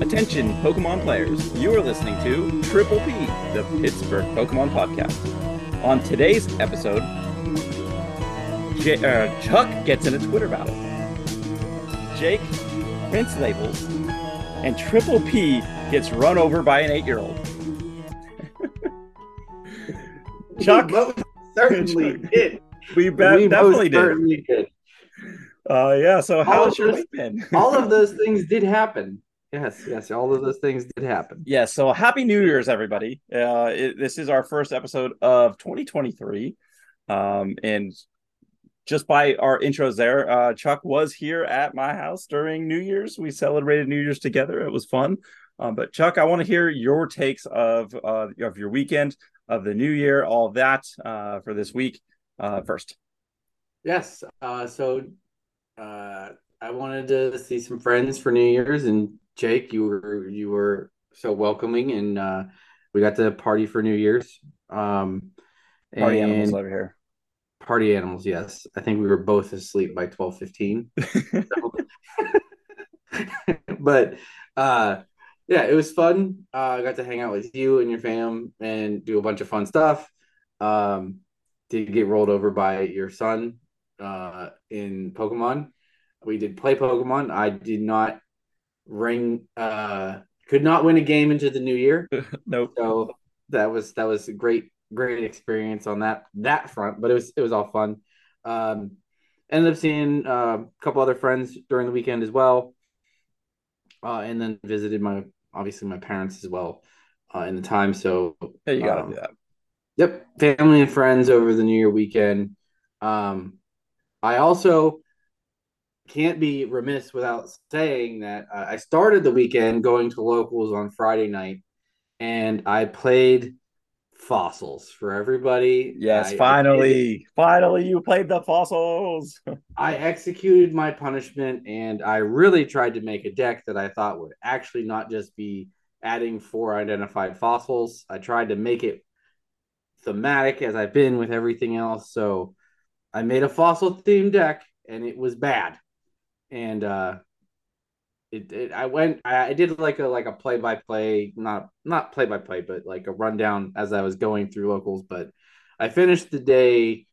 Attention, Pokemon players. You are listening to Triple P, the Pittsburgh Pokemon Podcast. On today's episode, J- uh, Chuck gets in a Twitter battle. Jake prints labels, and Triple P gets run over by an eight year old. Chuck, most certainly did. we, be- we definitely most did. certainly did. Uh, yeah, so how's your week been? All of those things did happen. Yes, yes, all of those things did happen. Yeah, so happy New Year's, everybody. Uh, it, this is our first episode of 2023. Um, and just by our intros there, uh, Chuck was here at my house during New Year's. We celebrated New Year's together. It was fun. Um, but Chuck, I want to hear your takes of uh, of your weekend, of the new year, all that uh, for this week uh, first. Yes. Uh, so uh, I wanted to see some friends for New Year's, and Jake, you were you were so welcoming, and uh, we got to party for New Year's. Um, Party animals over here. Party animals, yes. I think we were both asleep by twelve fifteen. but uh yeah it was fun uh i got to hang out with you and your fam and do a bunch of fun stuff um did get rolled over by your son uh in pokemon we did play pokemon i did not ring uh could not win a game into the new year nope. so that was that was a great great experience on that that front but it was it was all fun um ended up seeing uh, a couple other friends during the weekend as well uh, and then visited my obviously my parents as well uh, in the time so Yeah, you gotta um, do that. Yep, family and friends over the New Year weekend. Um, I also can't be remiss without saying that uh, I started the weekend going to locals on Friday night, and I played fossils for everybody. Yes, I- I finally, finally, you played the fossils. I executed my punishment and I really tried to make a deck that I thought would actually not just be adding four identified fossils. I tried to make it thematic as I've been with everything else. So I made a fossil themed deck and it was bad. And uh it, it I went I, I did like a like a play by play, not not play by play, but like a rundown as I was going through locals. But I finished the day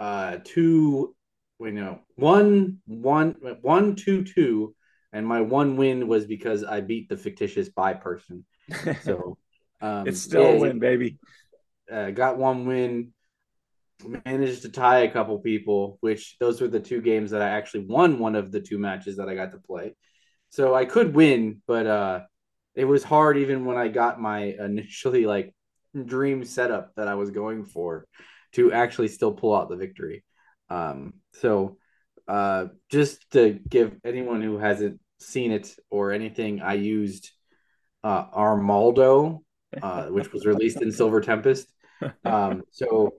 uh two wait no one one one two two and my one win was because I beat the fictitious by person. So um it's still yeah, a win, baby. uh, got one win, managed to tie a couple people, which those were the two games that I actually won one of the two matches that I got to play. So I could win, but uh, it was hard even when I got my initially like dream setup that I was going for to actually still pull out the victory. Um, so uh, just to give anyone who hasn't seen it or anything, I used uh, Armaldo, uh, which was released in Silver Tempest. Um, so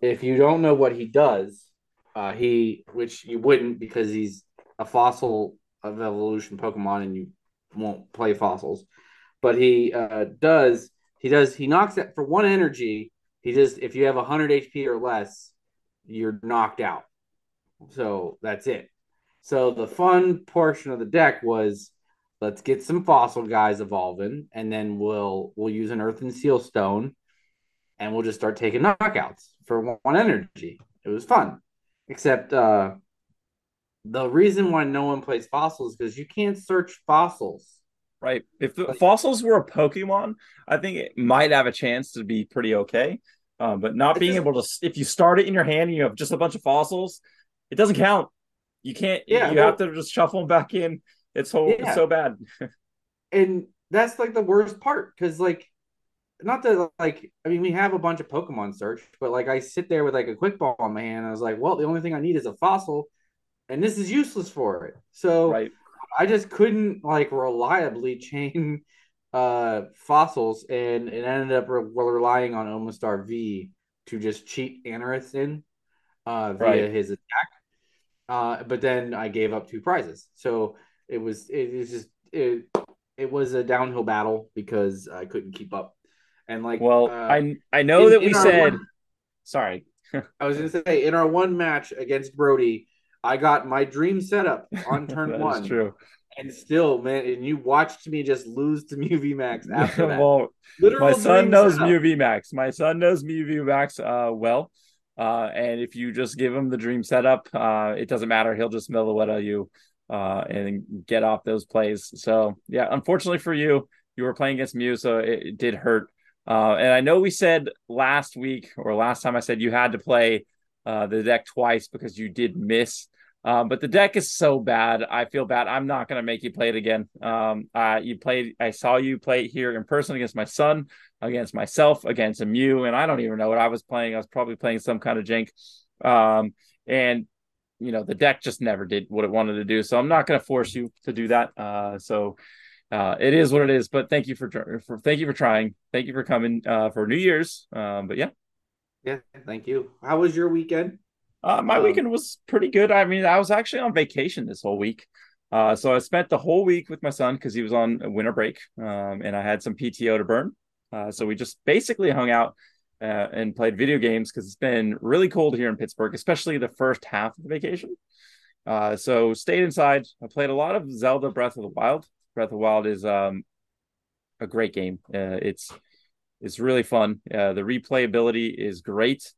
if you don't know what he does, uh, he which you wouldn't because he's a fossil of evolution Pokemon and you won't play fossils, but he uh, does he does he knocks it for one energy. He just if you have 100 HP or less, you're knocked out. So that's it. So the fun portion of the deck was let's get some fossil guys evolving, and then we'll we'll use an Earth and Seal Stone, and we'll just start taking knockouts for one, energy. It was fun, except uh, the reason why no one plays fossils because you can't search fossils. Right. If the Like- fossils were a Pokemon, I think it might have a chance to be pretty okay. Um, but not being able to, if you start it in your hand and you have just a bunch of fossils, it doesn't count. You can't. Yeah, you well- have to just shuffle them back in. It's so it's Yeah. so bad. and that's like the worst part because like not that like I mean we have a bunch of Pokemon search, but like I sit there with like a quick ball in my hand. And I was like, well, the only thing I need is a fossil, and this is useless for it. So Right. I just couldn't like reliably chain uh fossils, and it ended up re- relying on Omastar V to just cheat Anorith in uh via Right. his attack. Uh, but then I gave up two prizes, so it was it was just it it was a downhill battle because I couldn't keep up. And like, Well, uh, I I know in- that we said. one- Sorry. I was gonna say in our one match against Brody, I got my dream setup on turn one. true. And still, man, and you watched me just lose to Mew Max after that. well, Literal my son knows Mew Max. My son knows Mew Max uh, well. Uh, and if you just give him the dream setup, uh, it doesn't matter. He'll just Meloetta you uh, and get off those plays. So yeah, unfortunately for you, you were playing against Mew, so it, it did hurt. Uh, and I know we said last week or last time I said you had to play uh, the deck twice because you did miss. Um, but the deck is so bad. I feel bad. I'm not going to make you play it again. Um, uh, you played. I saw you play it here in person against my son, against myself, against a Mew, and I don't even know what I was playing. I was probably playing some kind of jank. Um, and you know the deck just never did what it wanted to do. So I'm not going to force you to do that. Uh, so uh, it is what it is. But thank you for, for thank you for trying. Thank you for coming uh, for New Year's. Um, but yeah, yeah. Thank you. How was your weekend? Uh, my um, weekend was pretty good. I mean, I was actually on vacation this whole week. Uh, so I spent the whole week with my son because he was on winter break, um, and I had some PTO to burn. Uh, so we just basically hung out uh, and played video games because it's been really cold here in Pittsburgh, especially the first half of the vacation. Uh, so stayed inside. I played a lot of Zelda Breath of the Wild. Breath of the Wild is um, a great game. Uh, it's it's really fun. Uh, the replayability is great.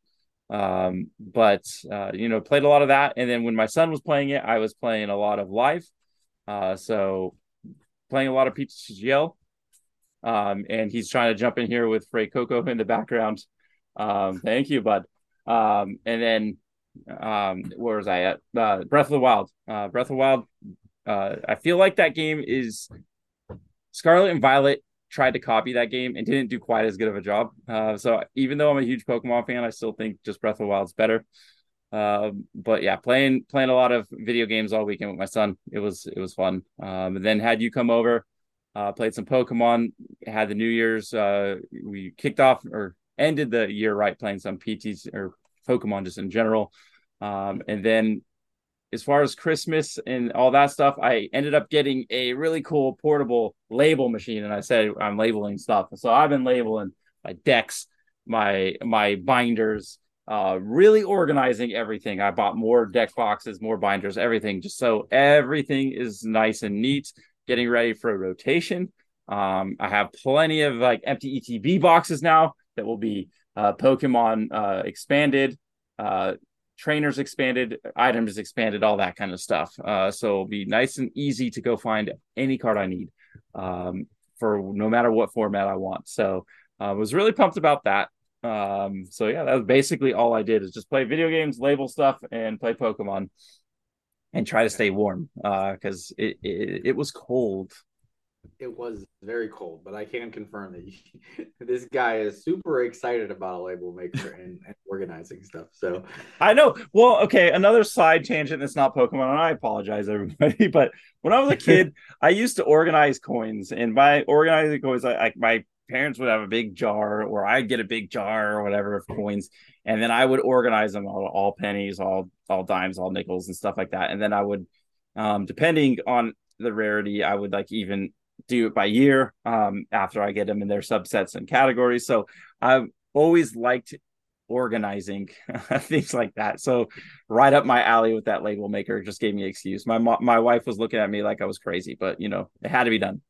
Um, but uh, you know, played a lot of that, and then when my son was playing it, I was playing a lot of live. Uh, so playing a lot of PTCGL. Um, and he's trying to jump in here with Frey Coco in the background. Um, thank you, bud. Um, and then um, where was I at? Uh, Breath of the Wild. Uh, Breath of the Wild. Uh, I feel like that game is Scarlet and Violet tried to copy that game and didn't do quite as good of a job. Uh, so even though I'm a huge Pokemon fan, I still think just Breath of the is better. Uh, but yeah, playing playing a lot of video games all weekend with my son. It was it was fun. Um, and then had you come over, uh, played some Pokemon. Had the New Year's. Uh, we kicked off or ended the year right playing some PTs or Pokemon just in general. Um, and then as far as Christmas and all that stuff, I ended up getting a really cool portable label machine, and I said I'm labeling stuff. So I've been labeling my decks, my my binders, uh, really organizing everything. I bought more deck boxes, more binders, everything, just so everything is nice and neat. Getting ready for a rotation. Um, I have plenty of like empty ETB boxes now that will be uh, Pokemon uh, expanded, uh, trainers expanded, items expanded, all that kind of stuff. Uh, so it'll be nice and easy to go find any card I need um, for no matter what format I want. So I uh, was really pumped about that. Um, so yeah, that was basically all I did is just play video games, label stuff, and play Pokemon, and try to stay warm because uh, it, it it was cold it was very cold, but I can confirm that you, this guy is super excited about a label maker and, and, organizing stuff. So I know. Well, okay, another side tangent that's not Pokemon, and I apologize, everybody. But when I was a kid, I used to organize coins, and by organizing coins, I, I my parents would have a big jar, or I'd get a big jar or whatever of coins, and then I would organize them all, all pennies, all all dimes, all nickels, and stuff like that. And then I would, um, depending on the rarity, I would like even do it by year um, after I get them in their subsets and categories. So I've always liked organizing things like that. So right up my alley with that label maker just gave me an excuse. My my wife was looking at me like I was crazy, but you know, it had to be done.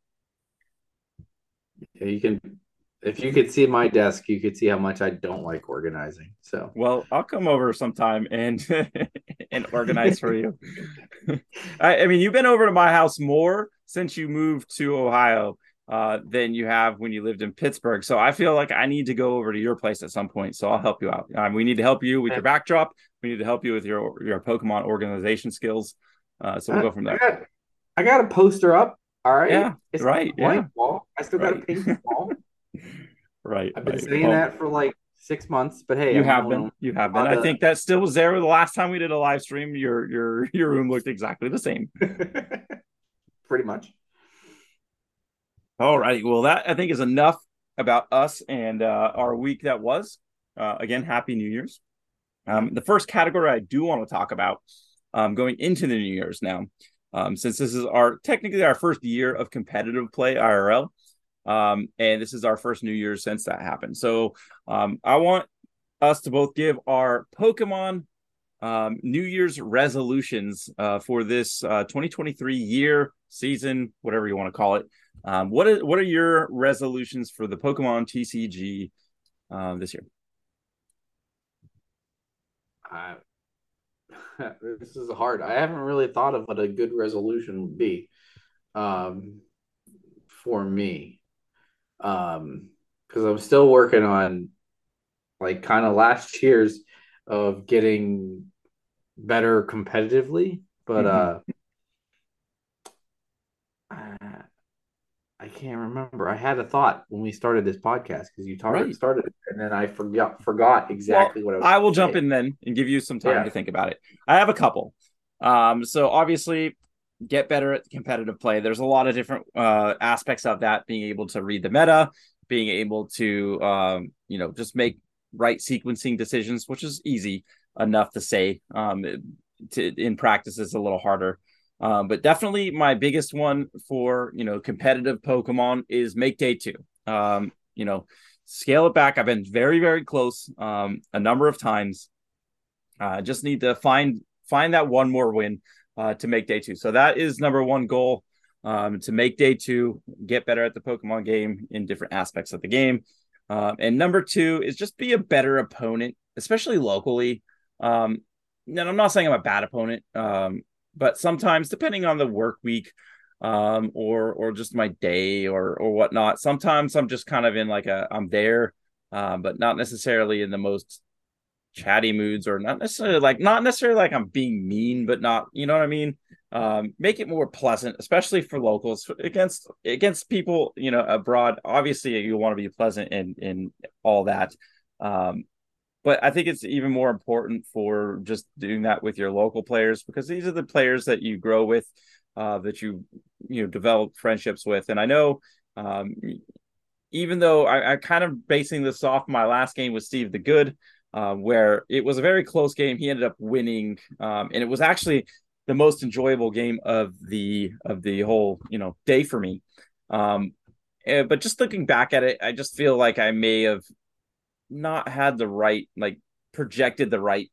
Yeah, you can if you could see my desk, you could see how much I don't like organizing. So well, I'll come over sometime and and organize for you. I, I, mean, you've been over to my house more since you moved to Ohio uh, than you have when you lived in Pittsburgh. So I feel like I need to go over to your place at some point. So I'll help you out. Um, we need to help you with your backdrop. We need to help you with your your Pokemon organization skills. Uh, so we'll go from there. I got, I got a poster up. All right. Yeah. It's right. Yeah. Wall. I still got right. a pink wall. right. I've been right. saying well, that for like six months, but hey, you I'm have been. You have been. I think that still was there the last time we did a live stream. Your your your room looked exactly the same. Pretty much. All righty. Well, that I think is enough about us and uh, our week that was. Uh, again, happy New Year's. Um, the first category I do want to talk about um, going into the New Year's now, um, since this is our technically our first year of competitive play IRL. Um, and this is our first New Year's since that happened. So um, I want us to both give our Pokemon um, New Year's resolutions uh, for this uh, 2023 year, season, whatever you want to call it. Um, what are what are your resolutions for the Pokemon TCG uh, this year? I, this is hard. I haven't really thought of what a good resolution would be um, for me because um, I'm still working on like kind of last year's of getting better competitively, but mm-hmm. uh, I can't remember. I had a thought when we started this podcast because you talked right. started it, and then I forgot forgot exactly well, what I, I will jump in then and give you some time yeah. to think about it. I have a couple. Um, so obviously, get better at competitive play. There's a lot of different uh, aspects of that. Being able to read the meta, being able to um, you know just make right sequencing decisions, which is easy enough to say. Um, to in practice is a little harder. Um, but definitely my biggest one for you know competitive Pokemon is make day two. Um, you know, scale it back. I've been very very close um, a number of times. I uh, just need to find find that one more win uh, to make day two. So that is number one goal um, to make day two, get better at the Pokemon game in different aspects of the game. Um, and number two is just be a better opponent, especially locally. Um, and I'm not saying I'm a bad opponent. Um, but sometimes depending on the work week um, or or just my day or or whatnot sometimes i'm just kind of in like a i'm there um, but not necessarily in the most chatty moods or not necessarily like not necessarily like i'm being mean but not you know what i mean um, make it more pleasant especially for locals against against people you know abroad obviously you want to be pleasant and in all that um, but I think it's even more important for just doing that with your local players because these are the players that you grow with, uh, that you you know develop friendships with. And I know, um, even though I, I kind of basing this off my last game with Steve the Good, uh, where it was a very close game, he ended up winning, um, and it was actually the most enjoyable game of the of the whole you know day for me. Um, eh, but just looking back at it, I just feel like I may have not had the right like projected the right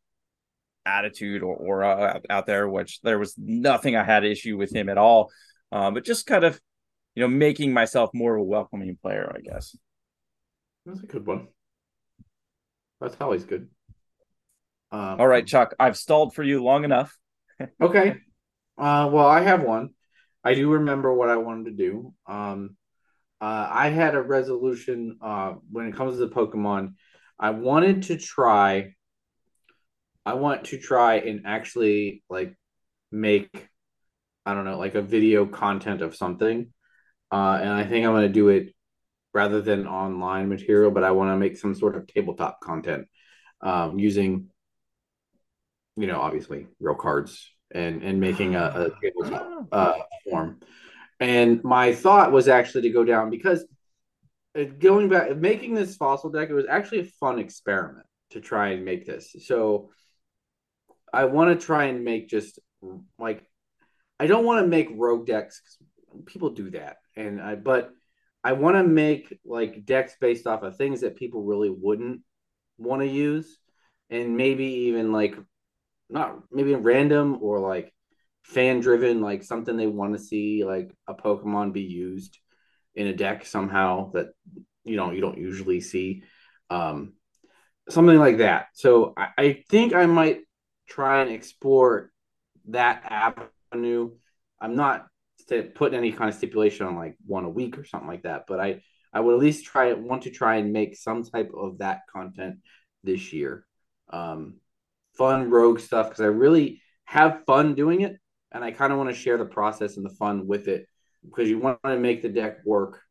attitude or, or uh, out there which there was nothing i had issue with him at all. Um, but just kind of you know making myself more of a welcoming player i guess. That's a good one. That's always good. Um, all right chuck i've stalled for you long enough okay. Uh, well i have one. I do remember what i wanted to do. Um, uh, i had a resolution uh, when it comes to the pokemon I wanted to try. I want to try and actually like make, I don't know, like a video content of something, uh, and I think I'm going to do it rather than online material, but I want to make some sort of tabletop content um, using, you know, obviously real cards and and making a, a tabletop uh, form. And my thought was actually to go down because going back making this fossil deck it was actually a fun experiment to try and make this. So i want to try and make just like i don't want to make rogue decks because people do that. And i but i want to make like decks based off of things that people really wouldn't want to use. And maybe even like not maybe random or like fan driven like something they want to see like a pokemon be used in a deck somehow that you know you don't usually see um, something like that. So I, I, think i might try and explore that avenue. I'm not to put any kind of stipulation on like one a week or something like that but i i would at least try want to try and make some type of that content this year. Um, fun rogue stuff because i really have fun doing it and i kind of want to share the process and the fun with it because you want to make the deck work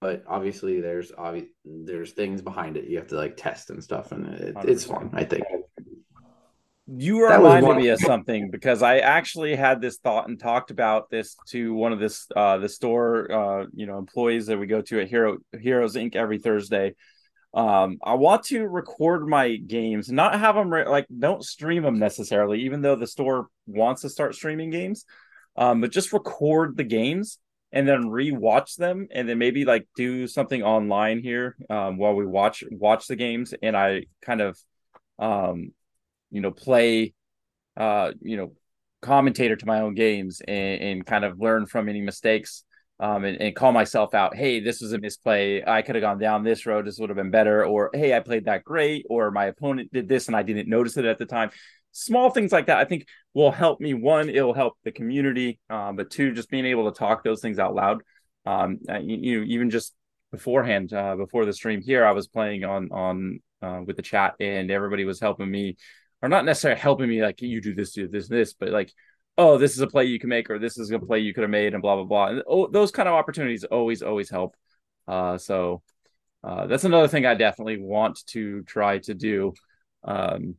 but obviously there's obvi- there's things behind it you have to like test and stuff and it, it's fun i think. You are reminded me of something because i actually had this thought and talked about this to one of this uh the store uh you know employees that we go to at hero heroes inc every thursday um i want to record my games not have them re- like don't stream them necessarily even though the store wants to start streaming games. Um but just record the games and then rewatch them and then maybe like do something online here um, while we watch watch the games and I kind of um, you know play uh, you know, commentator to my own games and, and kind of learn from any mistakes um, and, and, call myself out. Hey, this was a misplay. I could have gone down this road. This would have been better. Or, hey, I played that great. Or my opponent did this and I didn't notice it at the time. Small things like that, I think, will help me. One, it'll help the community. Um, but two, just being able to talk those things out loud. Um, you, you know, even just beforehand, uh, before the stream here, I was playing on on uh, with the chat, and everybody was helping me, or not necessarily helping me like you do this, do this, this, but like oh, this is a play you can make, or this is a play you could have made, and blah blah blah. And oh, those kind of opportunities always always help. Uh, so uh, that's another thing I definitely want to try to do um,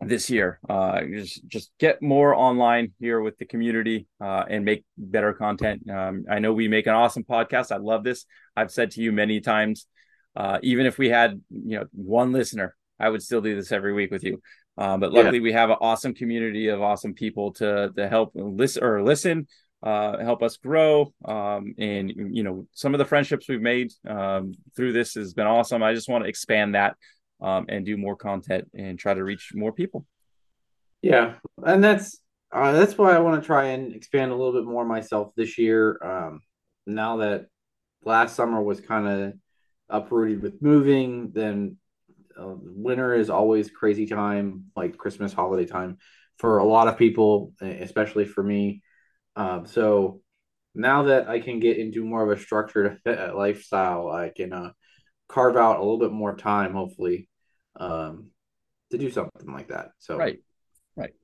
this year. Uh, just just get more online here with the community uh, and make better content. Um, I know we make an awesome podcast. I love this. I've said to you many times, uh, even if we had you know one listener, I would still do this every week with you. Um, but luckily, yeah. we have an awesome community of awesome people to to help listen or listen, uh, help us grow. Um, and you know, some of the friendships we've made um, through this has been awesome. I just want to expand that um, and do more content and try to reach more people. Yeah, and that's uh, that's why I want to try and expand a little bit more myself this year. Um, now that last summer was kind of uprooted with moving, then uh, winter is always crazy time, like Christmas holiday time for a lot of people, especially for me. Um, so now that I can get into more of a structured lifestyle, I can uh, carve out a little bit more time, hopefully, um, to do something like that. So right, right.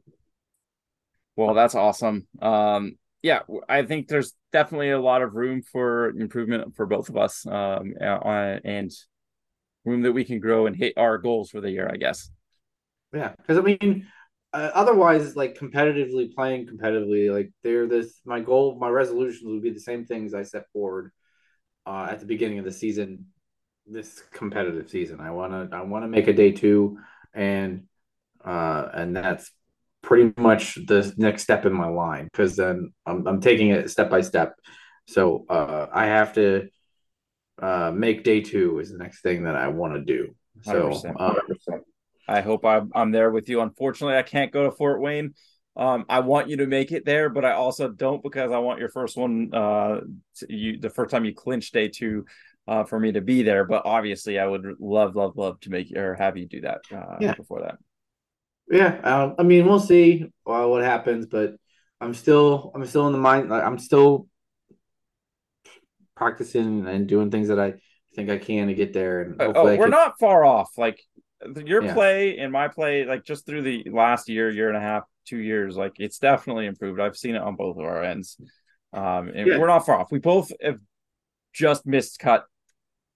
Well, that's awesome. Um, yeah, I think there's definitely a lot of room for improvement for both of us, um, and room that we can grow and hit our goals for the year, I guess. Yeah, because I mean, uh, otherwise, like competitively playing competitively, like they're this. My goal, my resolutions would be the same things I set forward uh, at the beginning of the season. This competitive season, I want to, I want to make a day two, and uh, and that's pretty much the next step in my line because then I'm, I'm taking it step by step. So uh, I have to uh, make day two is the next thing that I want to do. So 100%, 100%. I hope I'm, I'm there with you. Unfortunately, I can't go to Fort Wayne. Um, I want you to make it there, but I also don't because I want your first one, uh, you the first time you clinch day two, uh, for me to be there. But obviously, I would love, love, love to make or have you do that uh, yeah. before that. Yeah, uh, I mean, we'll see uh, what happens, but I'm still, I'm still in the mind. I'm still practicing and doing things that I think I can to get there. And oh, we're can... not far off. Like your yeah. play and my play, like just through the last year, year and a half, two years, like it's definitely improved. I've seen it on both of our ends. Um, and yeah. we're not far off. We both have just missed cut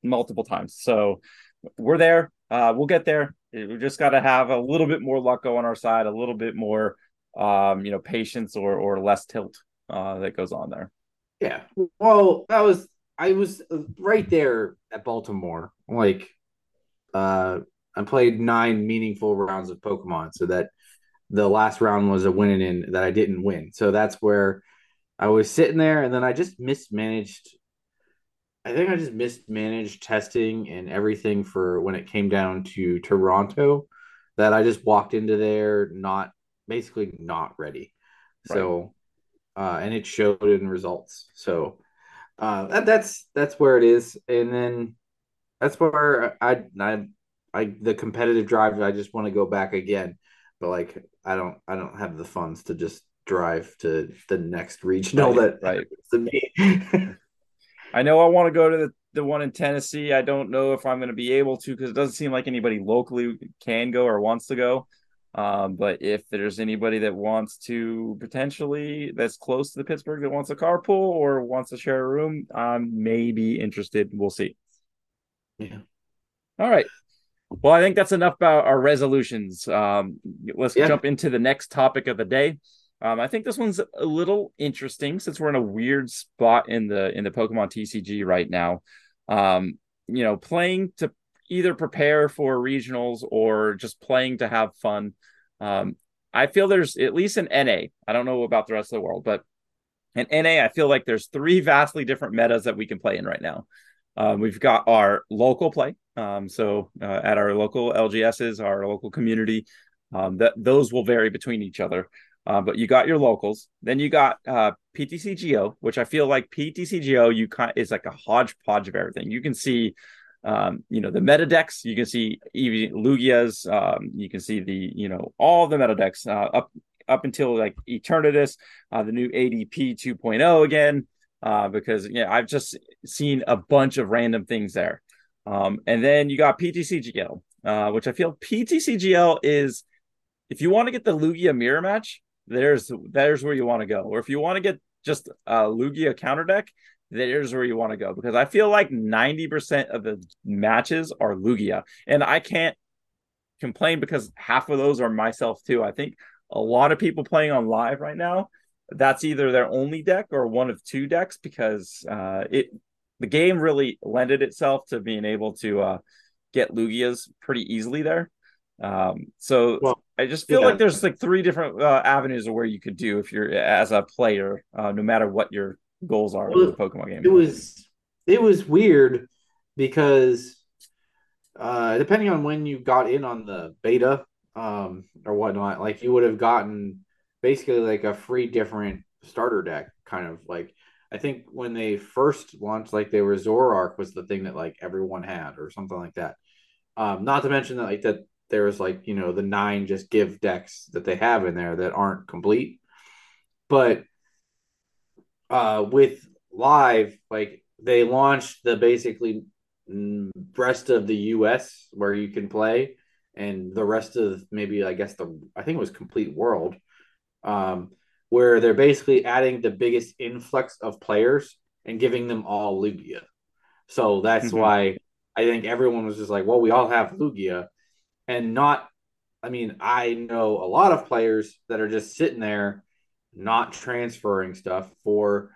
multiple times. So we're there. Uh, we'll get there. We just got to have a little bit more luck go on our side, a little bit more, um, you know, patience or or less tilt uh, that goes on there. Yeah. Well, that was I was right there at Baltimore. Like, uh, I played nine meaningful rounds of Pokemon, so that the last round was a winning in that I didn't win. So that's where I was sitting there, and then I just mismanaged. I think I just mismanaged testing and everything for when it came down to Toronto. That I just walked into there not basically not ready. Right. So uh, and it showed in results. So uh, that, that's that's where it is, and then that's where I I I the competitive drive. I just want to go back again, but like I don't I don't have the funds to just drive to the next regional right, that right to me. I know I want to go to the the one in Tennessee. I don't know if I'm going to be able to because it doesn't seem like anybody locally can go or wants to go. Um, but if there's anybody that wants to potentially that's close to the Pittsburgh that wants a carpool or wants to share a room, um, may be interested. We'll see. Yeah. All right. Well, I think that's enough about our resolutions. Um, let's yeah. jump into the next topic of the day. Um, I think this one's a little interesting since we're in a weird spot in the in the Pokemon TCG right now. Um, you know, playing to either prepare for regionals or just playing to have fun. Um, I feel there's at least an NA. I don't know about the rest of the world, but in NA, I feel like there's three vastly different metas that we can play in right now. Um, we've got our local play. Um, so uh, at our local LGSs, our local community, Um, that those will vary between each other. Uh, but you got your locals. Then you got uh, PTCGO, which I feel like PTCGO you kind is like a hodgepodge of everything. You can see, um, you know, the meta decks. You can see even Lugia's. Um, you can see the you know all the meta decks uh, up up until like Eternatus, uh, the new ADP 2.0 again. Uh, because yeah, I've just seen a bunch of random things there. Um, and then you got PTCGL, uh, which I feel PTCGL is if you want to get the Lugia mirror match, there's there's where you want to go. Or if you want to get just a Lugia counter deck, there's where you want to go because I feel like 90% of the matches are Lugia. And I can't complain because half of those are myself too. I think a lot of people playing on live right now, that's either their only deck or one of two decks because uh, it the game really lended itself to being able to uh, get Lugias pretty easily there. Um, so well, I just feel yeah. like there's like three different uh, avenues of where you could do if you're as a player, uh, no matter what your goals are well, in the Pokemon game. It was it was weird because uh, depending on when you got in on the beta um, or whatnot, like you would have gotten basically like a free different starter deck, kind of like I think when they first launched, like they were Zoroark was the thing that like everyone had or something like that. Um, not to mention that like that there's like you know the nine just give decks that they have in there that aren't complete but uh with live like they launched the basically rest of the us where you can play and the rest of maybe i guess the i think it was complete world um where they're basically adding the biggest influx of players and giving them all lugia so that's mm-hmm. why i think everyone was just like well we all have lugia and not I mean, I know a lot of players that are just sitting there not transferring stuff for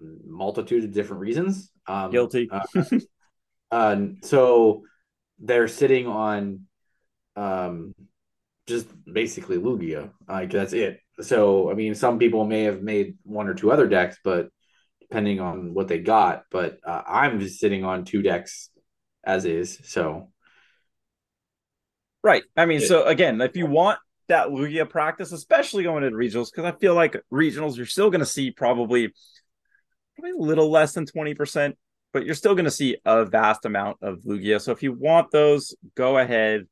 multitude of different reasons. Um, Guilty. uh, uh, so they're sitting on um, just basically Lugia. Like that's it. So I mean, some people may have made one or two other decks, but depending on what they got. But uh, I'm just sitting on two decks as is. So Right. I mean, so again, if you want that Lugia practice, especially going into regionals, because I feel like regionals, you're still going to see probably probably a little less than 20%, but you're still going to see a vast amount of Lugia. So if you want those, go ahead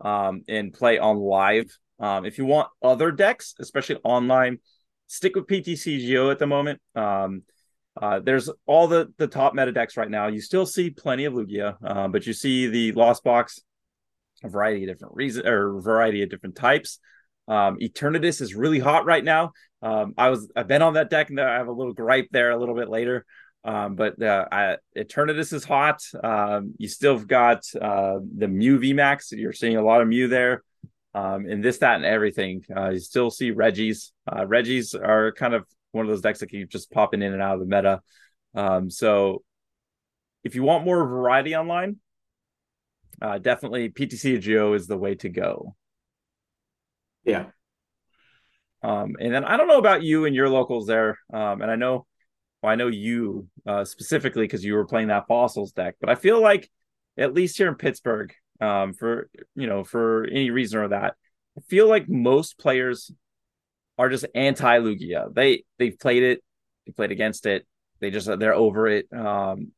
um, and play on live. Um, if you want other decks, especially online, stick with PTCGO at the moment. Um, uh, there's all the the top meta decks right now. You still see plenty of Lugia, uh, but you see the Lost Box a variety of different reasons or variety of different types. Um, Eternatus is really hot right now. Um, I was I've been on that deck and I have a little gripe there a little bit later. Um, but uh, I, Eternatus is hot. Um, you still have got uh, the Mew VMAX. You're seeing a lot of Mew there. Um, and this, that, and everything. Uh, you still see Regis. Uh, Regis are kind of one of those decks that keep just popping in and out of the meta. Um, so if you want more variety online, uh, definitely PTCGO is the way to go. Yeah. Um, and then I don't know about you and your locals there. Um, and I know, well, I know you uh, specifically because you were playing that fossils deck, but I feel like at least here in Pittsburgh, um, for you know, for any reason or that, I feel like most players are just anti Lugia. They they've played it, they played against it, they just they're over it. Um,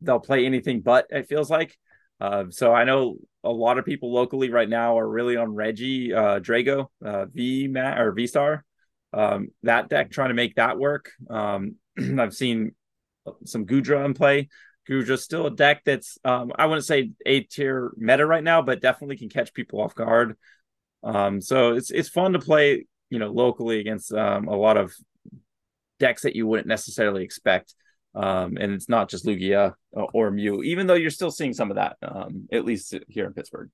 they'll play anything but. It feels like. Uh, so I know a lot of people locally right now are really on Reggie uh, Drago uh, V Mat or V Star um, that deck trying to make that work. Um, I've seen some Goodra in play. Goodra's still a deck that's um, I wouldn't say A tier meta right now, but definitely can catch people off guard. Um, so it's it's fun to play, you know, locally against um, a lot of decks that you wouldn't necessarily expect. Um, and it's not just Lugia or Mew, even though you're still seeing some of that, um, at least here in Pittsburgh.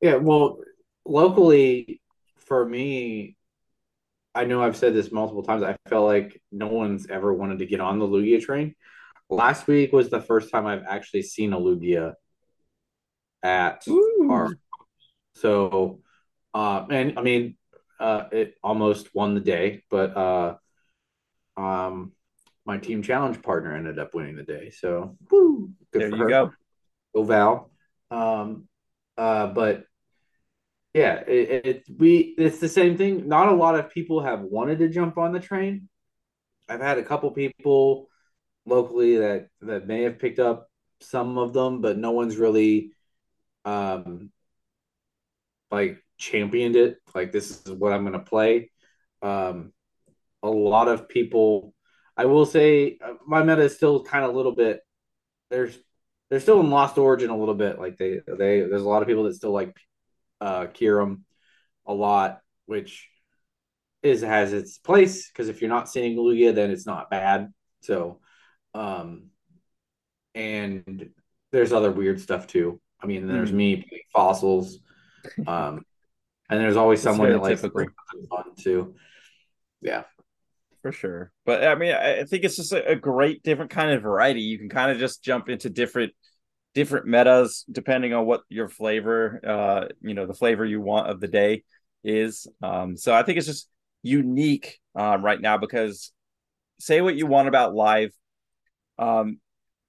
Yeah, well, locally, for me, I know I've said this multiple times. I felt like no one's ever wanted to get on the Lugia train. Last week was the first time I've actually seen a Lugia at Ooh. our. So, uh, and I mean, uh, it almost won the day, but uh, um, my team challenge partner ended up winning the day. So woo, there you her. go. Go Val. Um, uh, but yeah, it, it we it's the same thing. Not a lot of people have wanted to jump on the train. I've had a couple people locally that that may have picked up some of them, but no one's really um like championed it. Like this is what I'm going to play. Um, a lot of people, I will say, uh, my meta is still kind of a little bit. There's they're still in Lost Origin a little bit. Like they they there's a lot of people that still like uh Kyurem a lot, which is has its place because if you're not seeing Lugia, then it's not bad. So, um, and there's other weird stuff too. I mean, there's mm. me playing fossils, um, and there's always someone that likes fun too. Yeah, for sure. But I mean, I think it's just a, a great different kind of variety. You can kind of just jump into different different metas depending on what your flavor, uh, you know, the flavor you want of the day is. Um, so I think it's just unique um, right now because say what you want about live. Um,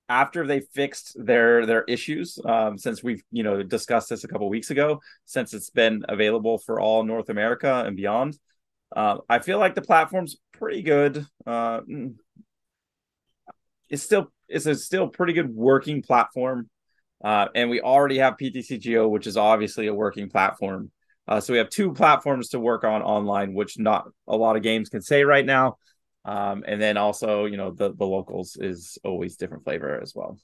after they fixed their their issues, um, since we've you know discussed this a couple weeks ago, since it's been available for all North America and beyond, uh, I feel like the platform's pretty good. Uh, mm, it's still it's a still pretty good working platform, uh, and we already have PTCGO, which is obviously a working platform. Uh, so we have two platforms to work on online, which not a lot of games can say right now. Um, and then also, you know, the the locals is always different flavor as well.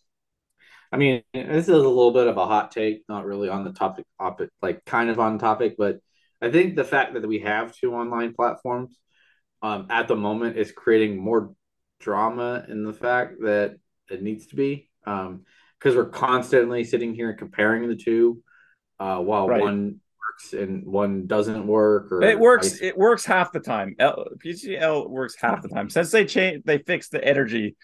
I mean, this is a little bit of a hot take, not really on the topic, like kind of on topic, but I think the fact that we have two online platforms um, at the moment is creating more drama in the fact that it needs to be because um, we're constantly sitting here and comparing the two uh, while right. one works and one doesn't work or it works it works half the time L- pgl works half the time since they changed they fixed the energy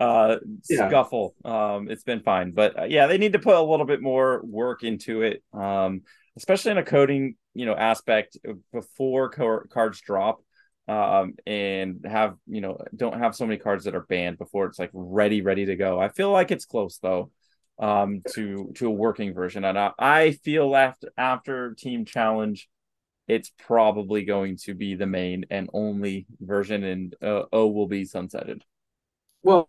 uh yeah. scuffle um it's been fine but uh, yeah they need to put a little bit more work into it um especially in a coding you know aspect before cards drop um and have you know don't have so many cards that are banned before it's like ready ready to go i feel like it's close though um, to to a working version. And I, I feel after after Team Challenge, it's probably going to be the main and only version, and uh, O will be sunsetted. Well,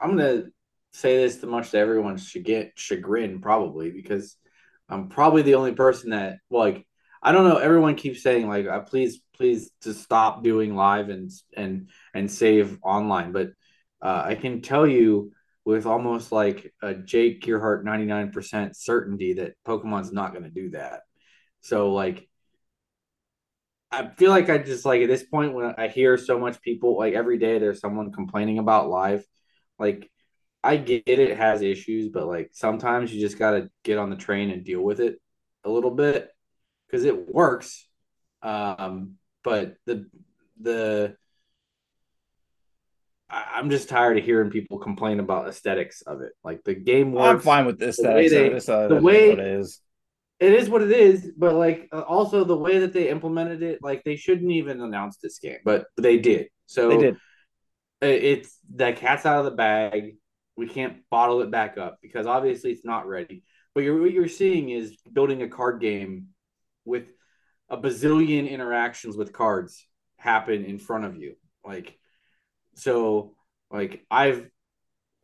I'm gonna say this to much to everyone's chagrin, probably because I'm probably the only person that like I don't know. Everyone keeps saying like, uh, please, please, to stop doing live and and and save online, but uh, I can tell you with almost like a Jake Gearhart 99% certainty that Pokemon's not going to do that. So like I feel like I just like at this point when I hear so much people like every day there's someone complaining about live like I get it, has issues but like sometimes you just got to get on the train and deal with it a little bit cuz it works um but the the I, am just tired of hearing people complain about aesthetics of it. Like the game works. I'm fine with this. The way, they, uh, the way it is. It is what it is, but like uh, also the way that they implemented it, like they shouldn't even announce this game, but they did. So they did. It's that cat's out of the bag. We can't bottle it back up because obviously it's not ready. But you're, what you're seeing is building a card game with a bazillion interactions with cards happen in front of you. Like so like I've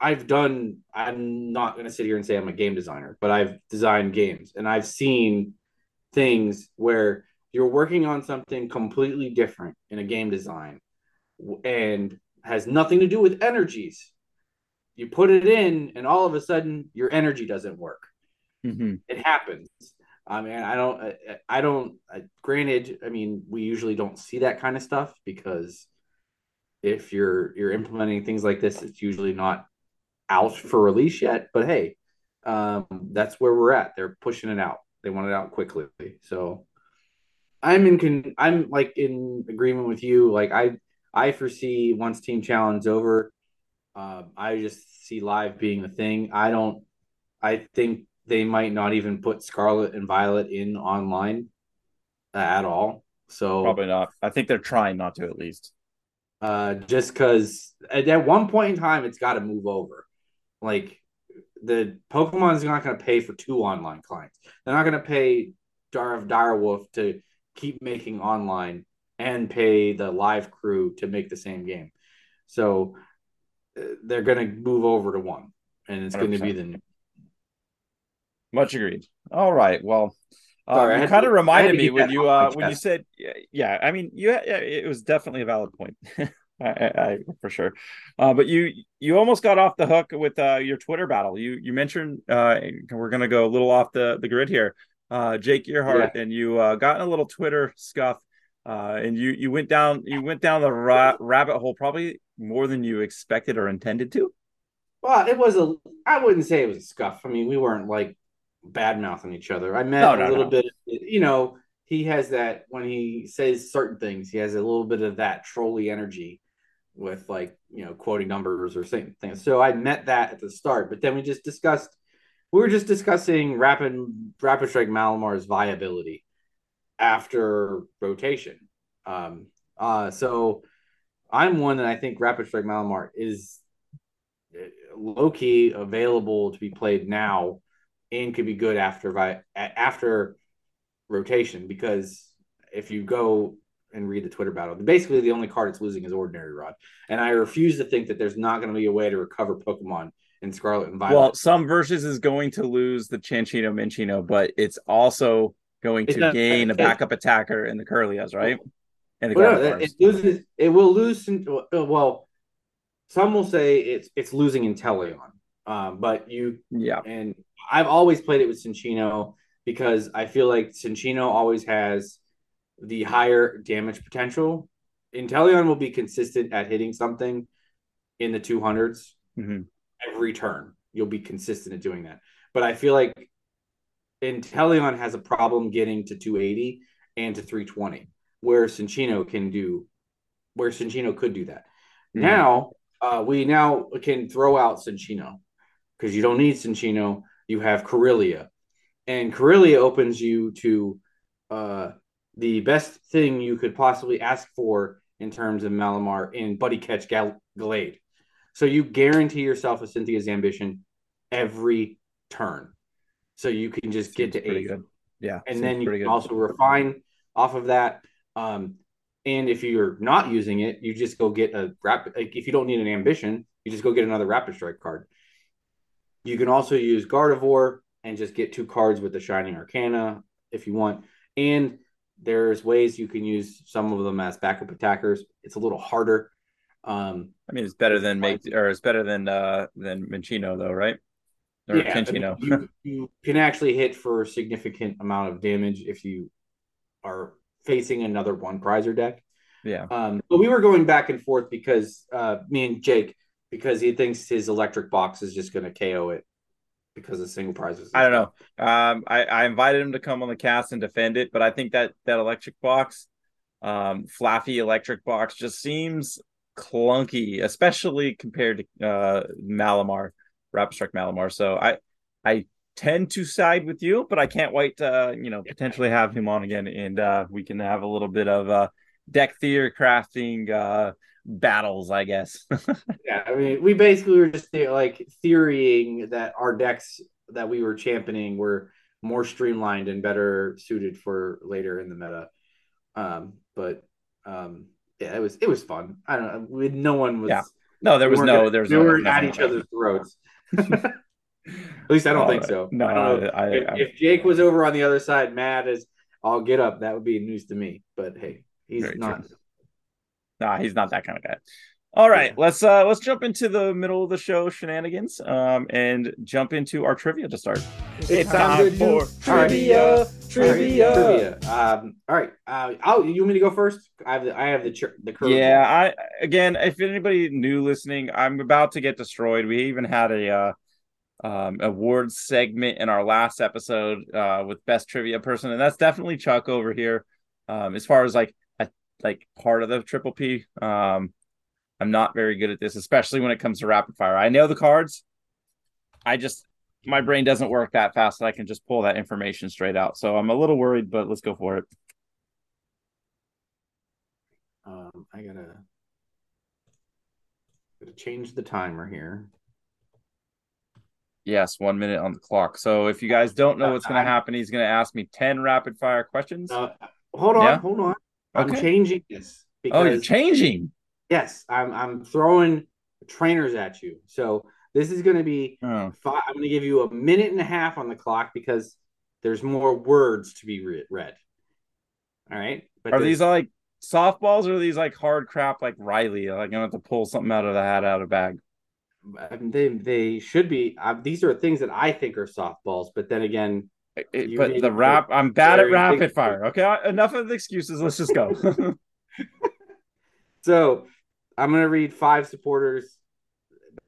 I've done I'm not going to sit here and say I'm a game designer, but I've designed games and I've seen things where you're working on something completely different in a game design and has nothing to do with energies. You put it in and all of a sudden your energy doesn't work. Mm-hmm. It happens. I mean, I don't, I, I don't, I, granted, I mean, we usually don't see that kind of stuff because if you're you're implementing things like this, it's usually not out for release yet. But hey, um, that's where we're at. They're pushing it out. They want it out quickly. So I'm in con- I'm like in agreement with you. Like I I foresee once Team Challenge over, uh, I just see live being the thing. I don't. I think they might not even put Scarlet and Violet in online uh, at all. So probably not. I think they're trying not to at least uh, just because at, at one point in time it's got to move over. Like the Pokemon is not going to pay for two online clients. They're not going to pay Dar Direwolf to keep making online and pay the live crew to make the same game. So they're going to move over to one, and it's going to be the new. Much agreed. All right. Well, uh, Sorry, you kind of reminded me when you uh, when you said yeah. I mean, you yeah, it was definitely a valid point. I, I, for sure. Uh, but you you almost got off the hook with uh, your Twitter battle. You you mentioned uh, we're gonna go a little off the, the grid here. Uh, Jake Earhart yeah. and you uh, got in a little Twitter scuff, uh, and you you went down you went down the ra- rabbit hole probably more than you expected or intended to. Well, it was a I wouldn't say it was a scuff. I mean, we weren't like bad mouthing each other. I met no, no, a little no. bit. You know, he has that when he says certain things, he has a little bit of that trolley energy with like you know quoting numbers or saying things. So I met that at the start, but then we just discussed. We were just discussing rapid rapid strike Malamar's viability after rotation. Um, uh, so I'm one that I think rapid strike Malamar is uh, low key available to be played now and could be good after after rotation because if you go and read the Twitter battle. Basically, the only card it's losing is Ordinary Rod, and I refuse to think that there's not going to be a way to recover Pokemon in Scarlet and Violet. Well, some versus is going to lose the Cinccino Minccino, but it's also going to it's gain a, a backup attacker in the Kirlias, right? And well, no, it loses. It will lose. Well, some will say it's it's losing Inteleon, um, but you yeah. And I've always played it with Cinccino because I feel like Cinccino always has the higher damage potential. Inteleon will be consistent at hitting something in the 200s mm-hmm. every turn. You'll be consistent at doing that. But I feel like Inteleon has a problem getting to 280 and to 320, where Cinccino can do, where Cinccino could do that. Mm-hmm. Now, uh, we now can throw out Cinccino because you don't need Cinccino. You have Kirlia, and Kirlia opens you to uh, the best thing you could possibly ask for in terms of Malamar in Buddy Catch Gal- Glade. So you guarantee yourself a Cynthia's ambition every turn. So you can just get to eight. Good. Yeah. And then you can good. also refine off of that. Um, and if you're not using it, you just go get a rapid. Like if you don't need an ambition, you just go get another rapid strike card. You can also use Gardevoir and just get two cards with the Shining Arcana if you want. And there's ways you can use some of them as backup attackers. It's a little harder. Um, I mean, it's better than make or it's better than uh than Minccino though, right? Or yeah, I mean, you, you can actually hit for a significant amount of damage if you are facing another one prizer deck. Yeah. Um, but we were going back and forth because uh, me and Jake because he thinks his electric box is just going to KO it because of single prizes. I don't know. Um, I, I invited him to come on the cast and defend it, but I think that that electric box, um, Flaaffy electric box, just seems clunky, especially compared to uh, Malamar, Rapid Strike Malamar. So I I tend to side with you, but I can't wait to you know potentially have him on again, and uh, we can have a little bit of uh, deck theory crafting. Uh, battles, I guess. yeah, I mean, we basically were just like theorying that our decks that we were championing were more streamlined and better suited for later in the meta. Um, but um, yeah, it was it was fun. I don't know. We, no one was. Yeah. No, there was no. There was. We no, were at each other's throats. At least I don't think so. No, I don't know. I, if, I, if, Jake was over on the other side, mad as I'll get up, that would be news to me. But hey, he's not. True. Nah, he's not that kind of guy. All right, yeah. let's uh let's jump into the middle of the show shenanigans um and jump into our trivia to start. It's, time, time for trivia, right. trivia, trivia. Um, all right, uh, I'll, you want me to go first? I have the I have the the curve. Yeah, I again, if anybody new listening, I'm about to get destroyed. We even had a uh um awards segment in our last episode uh with best trivia person, and that's definitely Chuck over here. Um, as far as like like part of the triple P. Um, I'm not very good at this, especially when it comes to rapid fire. I know the cards. I just my brain doesn't work that fast that I can just pull that information straight out. So I'm a little worried, but let's go for it. Um, I gotta gotta change the timer here. Yes, one minute on the clock. So if you guys don't know what's going to happen, he's going to ask me 10 rapid fire questions. Uh, hold on, Yeah? hold on. I'm changing this oh, you're changing. yes, I'm I'm throwing trainers at you. So this is going to be Oh, five, I'm going to give you a minute and a half on the clock because there's more words to be re- read. All right. But are these like softballs or are these like hard crap like Riley? Like, I'm going to have to pull something out of the hat out of bag. They they should be? Uh, these are things that I think are softballs, but then again, It- but the rap, I'm bad at rapid big- fire. Okay, I- enough of the excuses. Let's just go. so I'm going to read five supporters,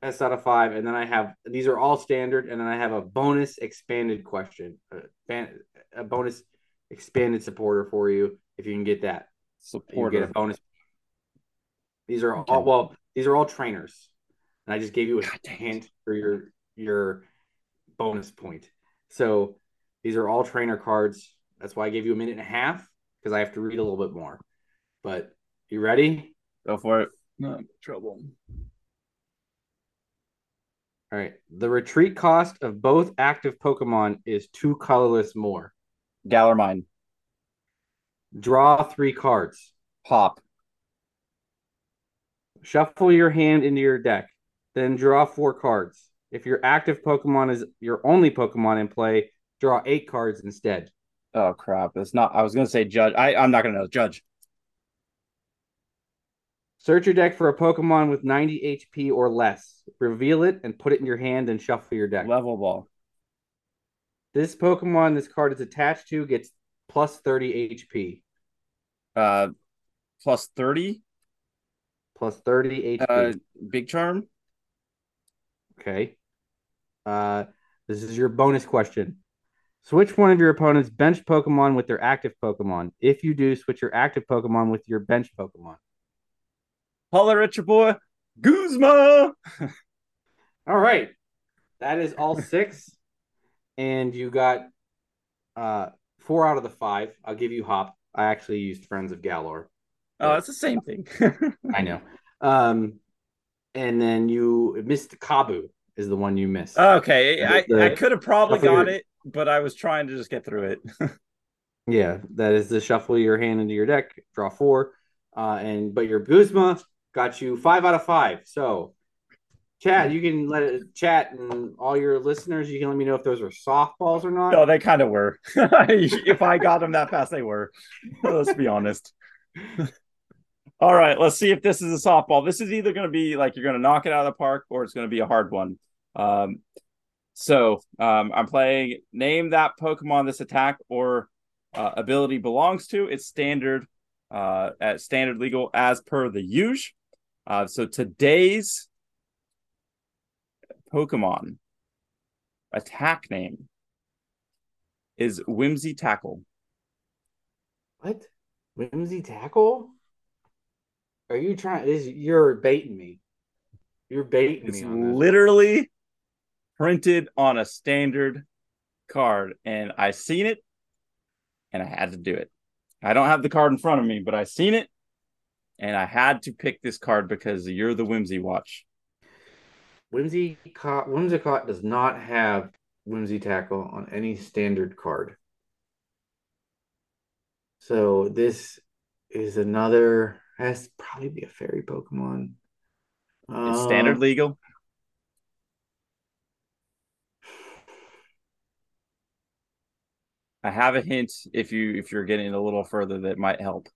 best out of five, and then I have these are all standard, and then I have a bonus expanded question, a, ban- a bonus expanded supporter for you if you can get that. you get a bonus. These are Okay. all well. These are all trainers, and I just gave you a God dang it. hint for your your bonus point. So these are all trainer cards. That's why I gave you a minute and a half because I have to read a little bit more. But you ready? Go for it. No trouble. All right. The retreat cost of both active Pokemon is two colorless more. Galar Mine. Draw three cards. Hop. Shuffle your hand into your deck. Then draw four cards. If your active Pokemon is your only Pokemon in play, draw eight cards instead. Oh crap! It's not. I was gonna say judge. I I'm not gonna know. Judge. Search your deck for a Pokemon with 90 HP or less. Reveal it and put it in your hand and shuffle your deck. Level ball. This Pokemon this card is attached to gets plus 30 HP. Uh, plus thirty. Plus 30 HP. Uh, big charm. Okay. Uh, this is your bonus question. Switch one of your opponent's bench Pokemon with their active Pokemon. If you do, switch your active Pokemon with your bench Pokemon. Holler at your boy, Guzma. All right. That is all six. and you got uh four out of the five. I'll give you Hop. I actually used Friends of Galar. Oh, it's the same thing. I know. Um and then you missed Kabu is the one you missed. okay, I, The- I could have probably got your- it, but I was trying to just get through it. yeah, that is the shuffle your hand into your deck, draw four. Uh and but your Guzma got you five out of five. So Chad, you can let it chat and all your listeners, you can let me know if those are softballs or not. no, they kind of were. if I got them that fast, they were. Let's be honest. All right, let's see if this is a softball. This is either going to be like you're going to knock it out of the park or it's going to be a hard one. Um, so um, I'm playing name that Pokemon this attack or uh, ability belongs to. It's standard uh, at standard legal as per the use. Uh, so today's Pokemon attack name is Whimsy Tackle. What? Whimsy tackle? Are you trying? This you're baiting me. You're baiting It's me this. literally printed on a standard card, and I seen it, and I had to do it. I don't have the card in front of me, but I seen it, and I had to pick this card because you're the Whimsy Watch. Whimsicott Whimsicott does not have Whimsy tackle on any standard card. So this is another has probably be a fairy Pokemon. It's Um, standard legal. I have a hint if you if you're getting a little further that might help.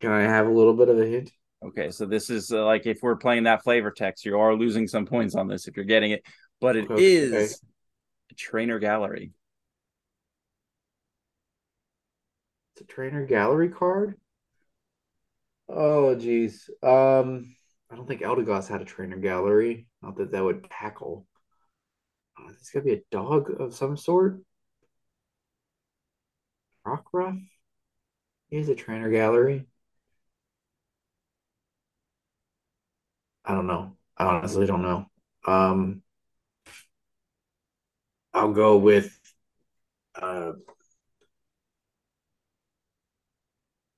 Can I have a little bit of a hint? Okay, so this is uh, like if we're playing that flavor text, you are losing some points on this if you're getting it, but it is Okay. a trainer gallery. It's a trainer gallery card. Oh geez. Um I don't think Eldegoss had a trainer gallery. Not that that would tackle. Uh, it's gotta be a dog of some sort. Rockruff? He has a trainer gallery. I don't know. I honestly don't know. Um I'll go with uh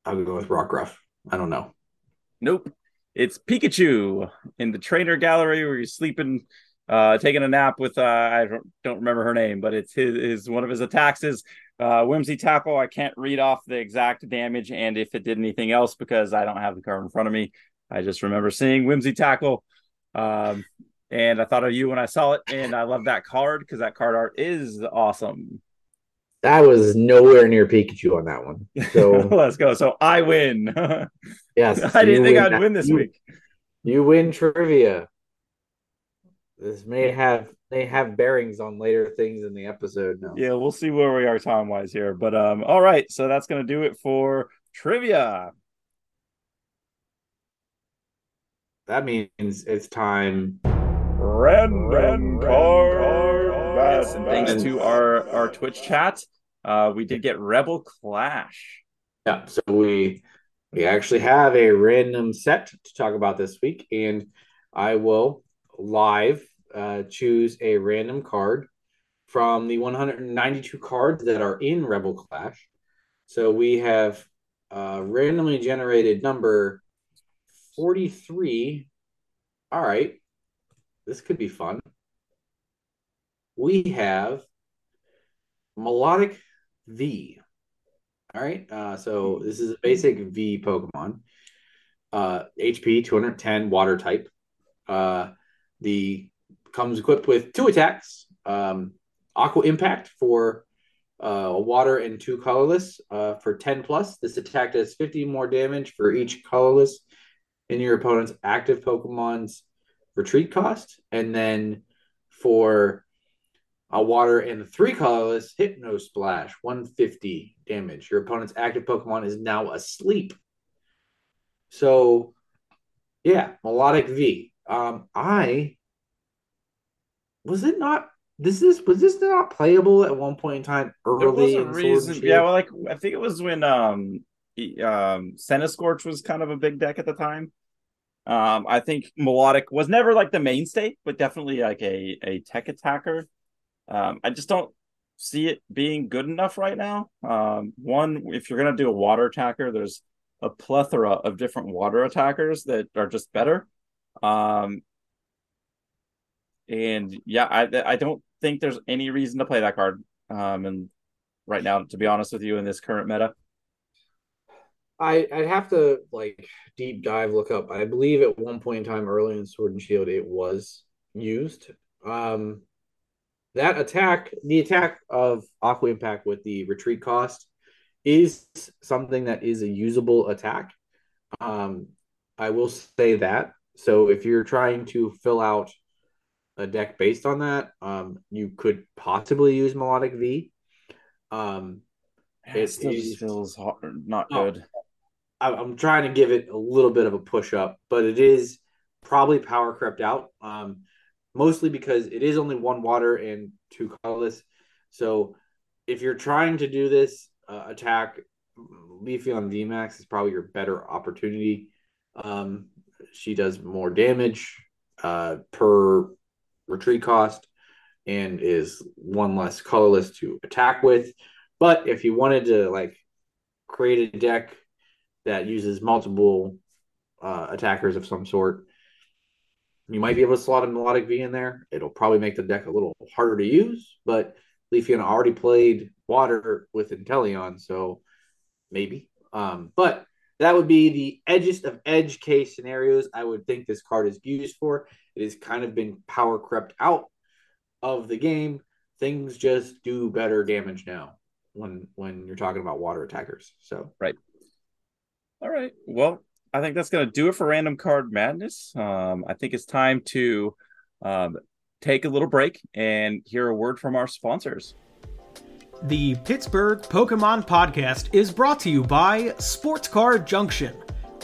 I'll go with Rockruff. I don't know. Nope. It's Pikachu in the trainer gallery where you're sleeping uh, taking a nap with uh, I don't, don't remember her name, but it's his, his one of his attacks is uh, Whimsy Tackle. I can't read off the exact damage and if it did anything else because I don't have the card in front of me. I just remember seeing Whimsy Tackle. Um, and I thought of you when I saw it, and I love that card because that card art is awesome. That was nowhere near Pikachu on that one. So let's go. So I win. yes, I didn't think I'd win this you- week. You win trivia. This may have may have bearings on later things in the episode. No. Yeah, we'll see where we are time wise here. But um, all right, so that's gonna do it for trivia. That means it's time. Random card. Yes, and thanks to our our Twitch chat, uh, we did get Rebel Clash. Yeah, so we we actually have a random set to talk about this week, and I will live uh, choose a random card from the 192 cards that are in Rebel Clash. So we have uh, randomly generated number 43. All right, this could be fun. We have Milotic V. All right. Uh, so this is a basic V Pokemon. Uh, HP 210 water type. Uh, the comes equipped with two attacks. Um, Aqua Impact for uh, water and two colorless uh, for 10 plus. This attack does 50 more damage for each colorless in your opponent's active Pokemon's retreat cost. And then for a water and the three colorless Hypno Splash, 150 damage. Your opponent's active Pokemon is now asleep. So, yeah, Milotic V. Um, I was it not. This is was this not playable at one point in time There early was a in reason, yeah. Well, like I think it was when um um Scorch was kind of a big deck at the time. Um, I think Milotic was never like the mainstay, but definitely like a a tech attacker. Um, I just don't see it being good enough right now. Um, one, if you're gonna do a water attacker, there's a plethora of different water attackers that are just better. Um, and yeah, I I don't think there's any reason to play that card. Um, and right now, to be honest with you, in this current meta, I I'd have to like deep dive look up. I believe at one point in time early in Sword and Shield it was used. Um that attack, the attack of Aqua Impact with the retreat cost is something that is a usable attack. Um I will say that. So if you're trying to fill out a deck based on that, um you could possibly use Milotic V. Um it, It still is- feels hard, not Oh. good. I- I'm trying to give it a little bit of a push up, but it is probably power crept out. Um, mostly because it is only one water and two colorless. So if you're trying to do this uh, attack, Leafeon VMAX is probably your better opportunity. Um, she does more damage uh, per retreat cost and is one less colorless to attack with. But if you wanted to like create a deck that uses multiple uh, attackers of some sort. You might be able to slot a Milotic V in there. It'll probably make the deck a little harder to use, but Leafeon already played water with Inteleon, so maybe. Um, but that would be the edgest of edge case scenarios I would think this card is used for. It has kind of been power crept out of the game. Things just do better damage now when when you're talking about water attackers. So right. All right. Well, I think that's going to do it for Random Card Madness. Um, I think it's time to um, take a little break and hear a word from our sponsors. The Pittsburgh Pokemon Podcast is brought to you by Sports Card Junction.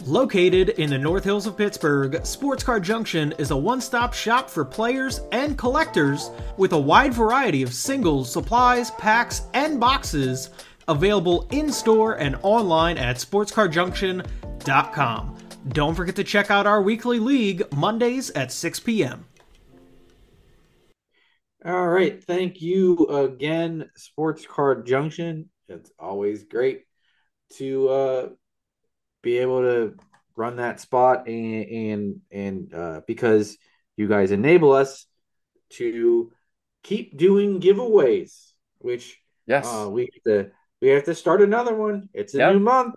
Located in the North Hills of Pittsburgh, Sports Card Junction is a one stop shop for players and collectors with a wide variety of singles, supplies, packs, and boxes available in store and online at sportscardjunction.com. Don't forget to check out our weekly league Mondays at 6 p.m. All right. Thank you again, Sports Card Junction. It's always great to uh, be able to run that spot and and and uh, because you guys enable us to keep doing giveaways, which Yes. uh, we have to we have to start another one. It's a Yep. new month.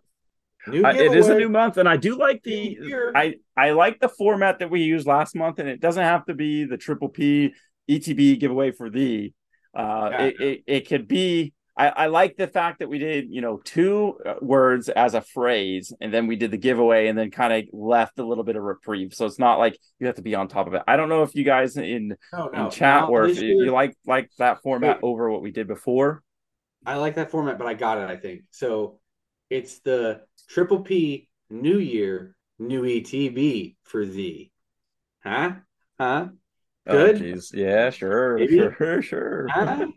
New Uh, it is a new month, and I do like the I I like the format that we used last month, and it doesn't have to be the triple P ETB giveaway for the. Uh, Yeah. it, it it could be. I, I like the fact that we did you know two uh, words as a phrase, and then we did the giveaway, and then kind of left a little bit of reprieve. So it's not like you have to be on top of it. I don't know if you guys in no, in chat now or if you, you like like that format over what we did before. I like that format, but I got it. I think so. It's the triple P New Year New ETB for thee, huh? Huh? Oh, Good. jeez. yeah, sure, Maybe. sure, sure. Huh?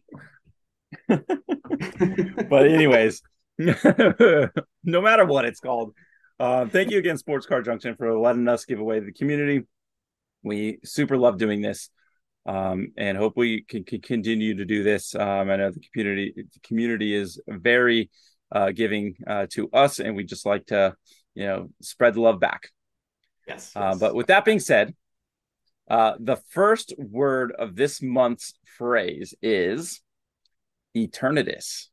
but anyways, no matter what it's called, uh, thank you again, Sports Car Junction, for letting us give away to the community. We super love doing this, um, and hope we can, can continue to do this. Um, I know the community the community is very uh, giving uh, to us, and we just like to you know spread the love back. yes, Uh, yes. but with that being said, uh, the first word of this month's phrase is eternatus.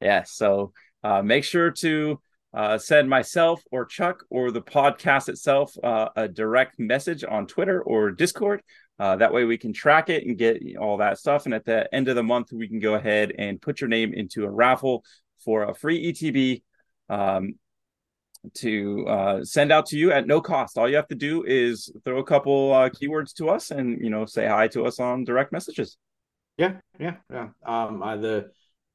Yeah, so uh, make sure to uh, send myself or Chuck or the podcast itself uh, a direct message on Twitter or Discord. Uh, that way we can track it and get all that stuff. And at the end of the month, we can go ahead and put your name into a raffle for a free ETB um, to uh, send out to you at no cost. All you have to do is throw a couple uh, keywords to us and you know say hi to us on direct messages. Yeah, yeah, yeah. Um, the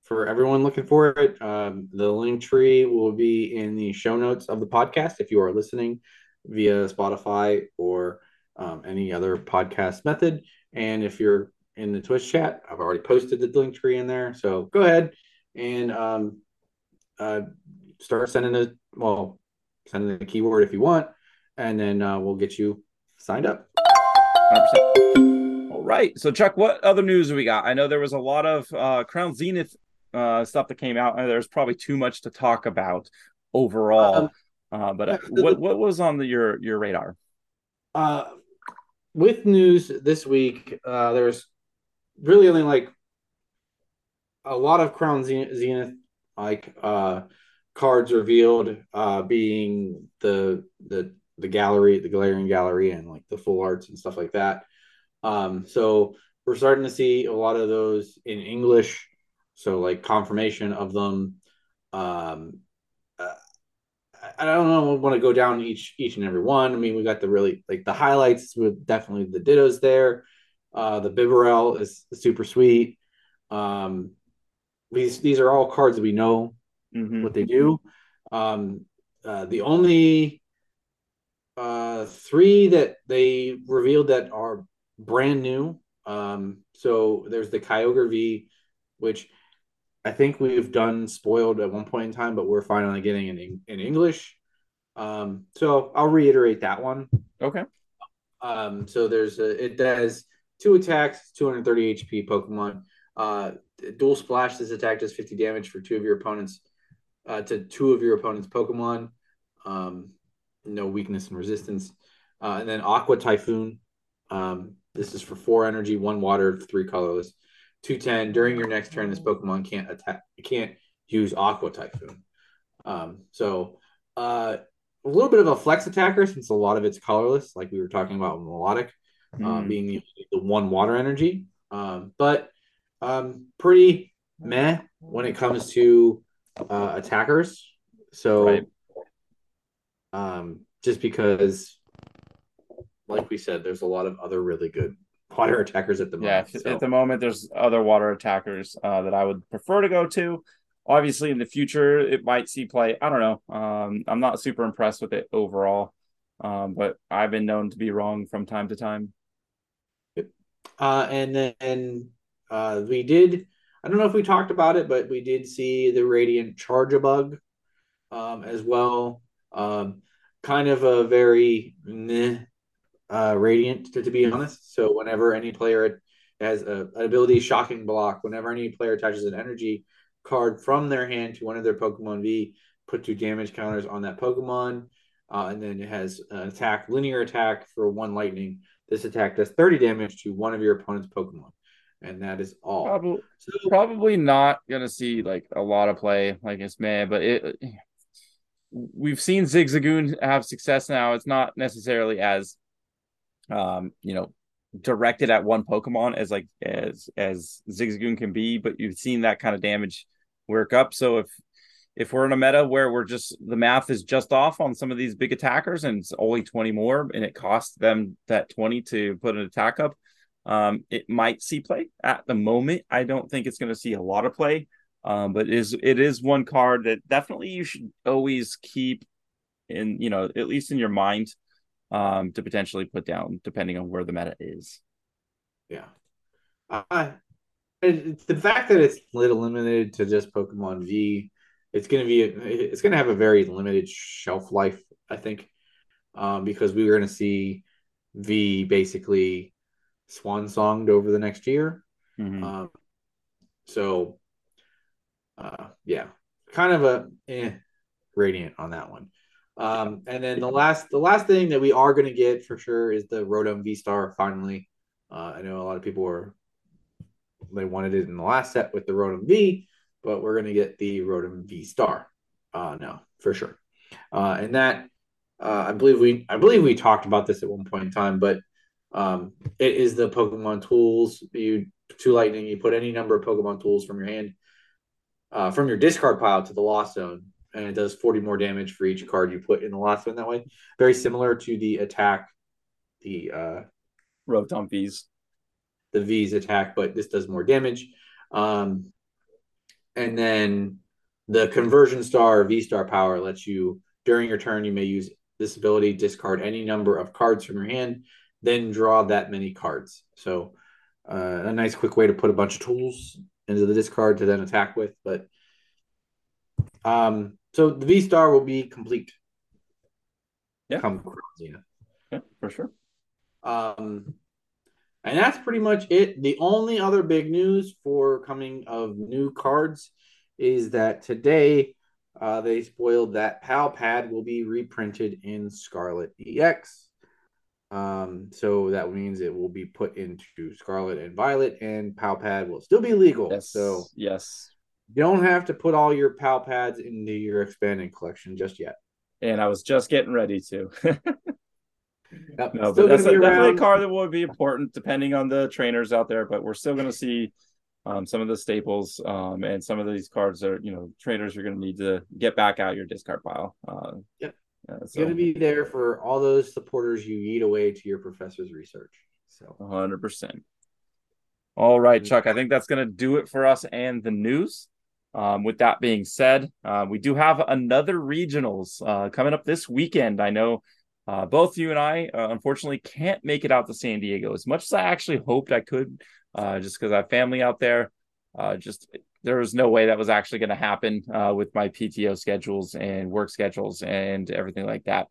for everyone looking for it, um, the link tree will be in the show notes of the podcast if you are listening via Spotify or um, any other podcast method. And if you're in the Twitch chat, I've already posted the link tree in there. So go ahead and um, uh, start sending a well, sending the keyword if you want, and then uh, we'll get you signed up. 100%. All right. So, Chuck, what other news we got? I know there was a lot of uh, Crown Zenith uh, stuff that came out, and there's probably too much to talk about overall. Um, uh, but uh, what what was on the, your your radar? Uh, with news this week, uh, there's really only like a lot of Crown Zenith like uh, cards revealed, uh, being the the the gallery, the Galarian gallery, and like the full arts and stuff like that. Um, so we're starting to see a lot of those in English. So like confirmation of them. Um, uh, I don't know. Want to go down each each and every one. I mean, we got the really like the highlights with definitely the Dittos there. Uh, the Bibarel is super sweet. Um, these these are all cards that we know Mhm. what they do. Um, uh, the only uh, three that they revealed that are brand new. Um, so there's the Kyogre V, which I think we've done spoiled at one point in time, but we're finally getting in in English. Um, so I'll reiterate that one. Okay. Um, so there's a, it does two attacks, 230 HP Pokemon. Uh, dual splash. This attack does 50 damage for two of your opponents, uh, to two of your opponent's Pokemon. Um, no weakness and resistance. Uh, and then Aqua Typhoon. Um, this is for four energy, one water, three colorless. 210. During your next turn, this Pokemon can't attack, can't use Aqua Typhoon. Um, so uh, a little bit of a flex attacker since a lot of it's colorless, like we were talking about with Milotic, uh, Mm. being the, the one water energy. Um, but um, pretty meh when it comes to uh, attackers. So, Right. um, just because, like we said, there's a lot of other really good water attackers at the Yeah, moment. so- at the moment, there's other water attackers uh, that I would prefer to go to. Obviously, in the future, it might see play. I don't know. Um, I'm not super impressed with it overall, um, but I've been known to be wrong from time to time. Uh, and then uh, we did. I don't know if we talked about it, but we did see the Radiant Charjabug um, as well. Um, kind of a very meh, uh, Radiant, to, to be honest. So whenever any player has a, an ability Shocking Block, whenever any player attaches an energy card from their hand to one of their Pokemon V, put two damage counters on that Pokemon. uh, and then it has an attack, linear attack for one lightning. This attack does 30 damage to one of your opponent's Pokemon, and that is all. Probably, so, probably not gonna see like a lot of play like it's man, but it. We've seen Zigzagoon have success now. It's not necessarily as, um, you know, directed at one Pokemon as like as as Zigzagoon can be, but you've seen that kind of damage work up. So if if we're in a meta where we're just the math is just off on some of these big attackers and it's only 20 more and it costs them that 20 to put an attack up um, it might see play at the moment i don't think it's going to see a lot of play um, but it is it is one card that definitely you should always keep in you know at least in your mind um, to potentially put down depending on where the meta is yeah uh, the fact that it's a little limited to just pokemon v it's going to be it's going to have a very limited shelf life, I think, um, because we were going to see V basically swan songed over the next year. Mm-hmm. Um, so, uh, yeah, kind of a eh, radiant on that one. Um, and then the last the last thing that we are going to get for sure is the Rotom V Star. Finally, uh, I know a lot of people were they wanted it in the last set with the Rotom V but we're going to get the Rotom V Star. Uh, no, for sure. Uh, and that uh, I believe we I believe we talked about this at one point in time, but um, it is the Pokemon tools. You two lightning. You put any number of Pokemon tools from your hand uh, from your discard pile to the lost zone, and it does forty more damage for each card you put in the last one That way, very similar to the attack, the uh, Rotom V's, the V's attack, but this does more damage. Um, and then the conversion star V star power lets you during your turn you may use this ability discard any number of cards from your hand, then draw that many cards. So uh, a nice quick way to put a bunch of tools into the discard to then attack with. But um, so the V star will be complete. Yeah. Come yeah. Yeah, for sure. Um, and that's pretty much it. The only other big news for coming of new cards is that today uh, they spoiled that Pal Pad will be reprinted in Scarlet EX. Um, so that means it will be put into Scarlet and Violet, and Pal Pad will still be legal. Yes. So yes, you don't have to put all your Pal Pads into your expanding collection just yet. And I was just getting ready to. Yep. No, but that's a, definitely a car that will be important depending on the trainers out there. But we're still going to see um, some of the staples um, and some of these cards are, you know, trainers are going to need to get back out your discard pile. Uh, yep. Uh, so. going to be there for all those supporters you eat away to your professor's research. So 100%. All right, Chuck. I think that's going to do it for us and the news. Um, with that being said, uh, we do have another regionals uh, coming up this weekend. I know uh, both you and I, uh, unfortunately, can't make it out to San Diego as much as I actually hoped I could, uh, just because I have family out there. Uh, just there was no way that was actually going to happen with my PTO schedules and work schedules and everything like that.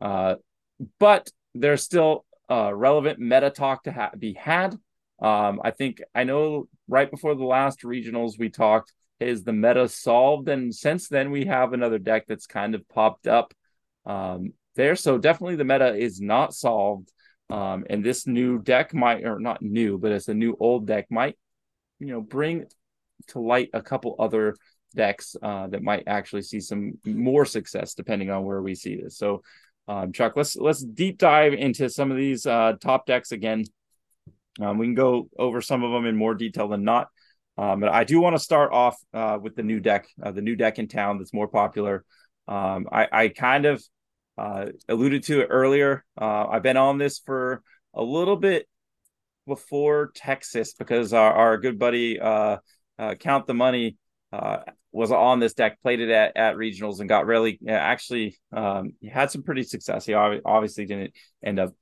But there's still relevant meta talk to ha- be had. Um, I think I know right before the last regionals we talked is the meta solved, and since then we have another deck that's kind of popped up. Um, there. So definitely the meta is not solved. Um, and this new deck might, or not new, but it's a new old deck might, you know, bring to light a couple other decks uh, that might actually see some more success depending on where we see this. So, um, Chuck, let's let's deep dive into some of these uh, top decks again. Um, we can go over some of them in more detail than not. Um, but I do want to start off uh, with the new deck, uh, the new deck in town that's more popular. Um, I, I kind of uh, alluded to it earlier. Uh, I've been on this for a little bit before Texas because our, our good buddy uh, uh Count the Money was on this deck, played it at, at regionals, and got really actually um, had some pretty success. He obviously didn't end up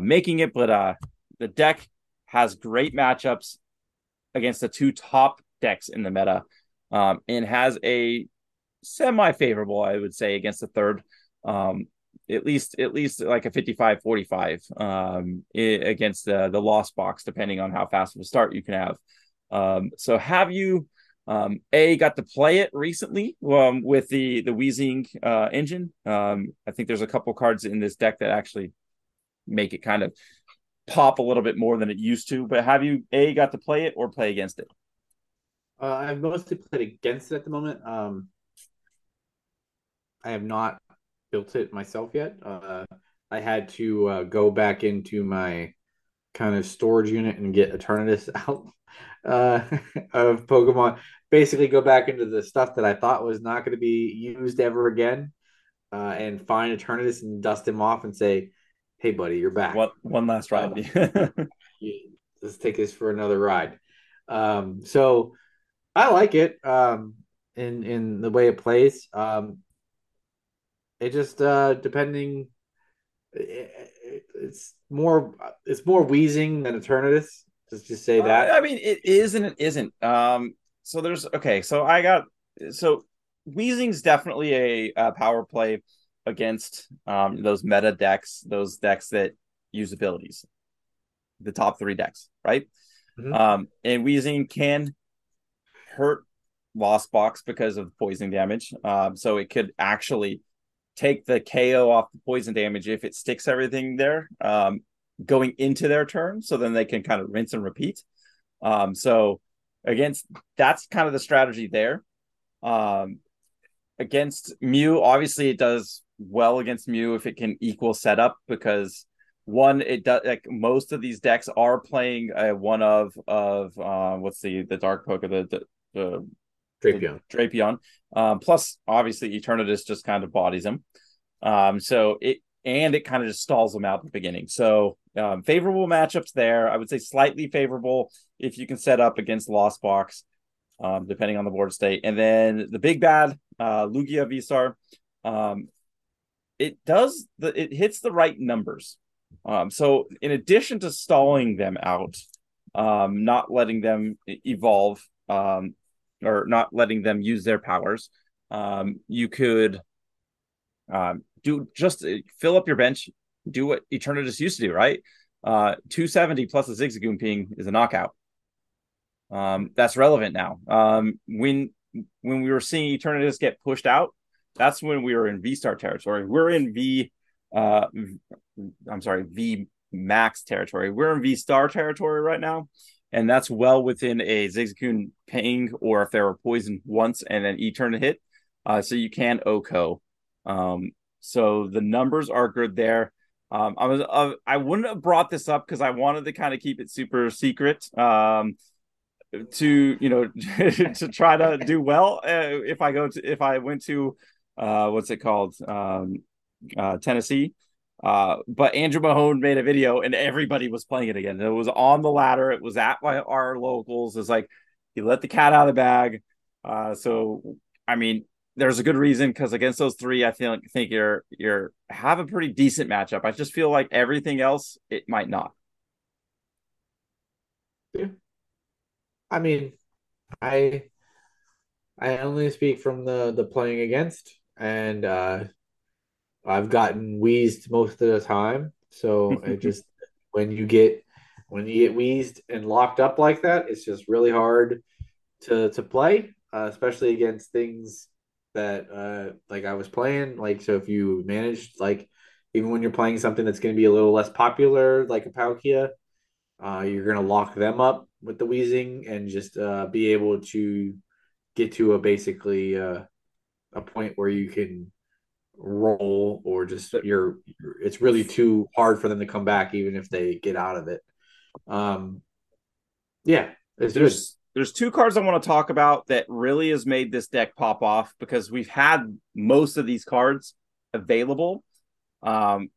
making it, but the deck has great matchups against the two top decks in the meta, um, and has a semi favorable, I would say, against the third um, at least at least like a 55 45 um, against the the lost box depending on how fast of a start you can have um, so have you Um, A got to play it recently um, with the the Weezing uh, engine. Um, I think there's a couple cards in this deck that actually make it kind of pop a little bit more than it used to. But have you A got to play it or play against it? Uh, I've mostly played against it at the moment. Um, I have not built it myself yet. Uh, I had to uh, go back into my kind of storage unit and get Eternatus out uh, of Pokemon. Basically, go back into the stuff that I thought was not going to be used ever again, uh, and find Eternatus and dust him off and say, "Hey, buddy, you're back. One one last ride. let's take this for another ride." Um, so I like it um, in in the way it plays. Um, it just uh, depending. It, it's more it's more Weezing than Eternatus. Just just say that. Uh, I mean, it is and it isn't. Um, so there's okay. So I got so Weezing's definitely a, a power play against um those meta decks, those decks that use abilities, the top three decks, right? Mm-hmm. Um, and Weezing can hurt Lost Box because of poison damage. Um, so it could actually take the KO off the poison damage if it sticks everything there um, going into their turn. So then they can kind of rinse and repeat. Um, so against that's kind of the strategy there. Um, against Mew, obviously it does well against Mew if it can equal setup because one it does like most of these decks are playing a one of of uh, what's the the dark poker the the, the Drapion. Drapion. Um, plus, obviously, Eternatus just kind of bodies him. Um, so it and it kind of just stalls them out at the beginning. So um, favorable matchups there. I would say slightly favorable if you can set up against Lost Box, um, depending on the board state. And then the big bad uh, Lugia V Star. Um, it does the it hits the right numbers. Um, so in addition to stalling them out, um, not letting them evolve, um, or not letting them use their powers. Um, you could um, do just uh, fill up your bench, do what Eternatus used to do, right? Uh, 270 plus a Zigzagoon ping is a knockout. Um, that's relevant now. When when we were seeing Eternatus get pushed out, that's when we were in V Star territory. We're in V, uh, I'm sorry, V Max territory. We're in V Star territory right now and that's well within a Zigzagoon ping, or if they were poisoned once and then E turn to hit. Uh, so you can OHKO. Um, so the numbers are good there. Um, I was uh, I wouldn't have brought this up because I wanted to kind of keep it super secret. Um, to you know to try to do well uh, if I go to if I went to uh, what's it called um, uh, Tennessee uh, but Andrew Mahone made a video and everybody was playing it again. It was on the ladder. It was at my, our locals. It's like he let the cat out of the bag. Uh, so I mean, there's a good reason because against those three, I feel think you're you're have a pretty decent matchup. I just feel like everything else it might not. Yeah. I mean, I I only speak from the the playing against, and uh I've gotten wheezed most of the time. So it just when you get when you get wheezed and locked up like that, it's just really hard to to play, uh, especially against things that uh, like I was playing. Like so, if you managed like even when you're playing something that's going to be a little less popular, like a Palkia, uh, you're going to lock them up with the Weezing and just uh, be able to get to a basically uh, a point where you can roll or just you're it's really too hard for them to come back even if they get out of it. Um yeah there's good. there's two cards i want to talk about that really has made this deck pop off because we've had most of these cards available um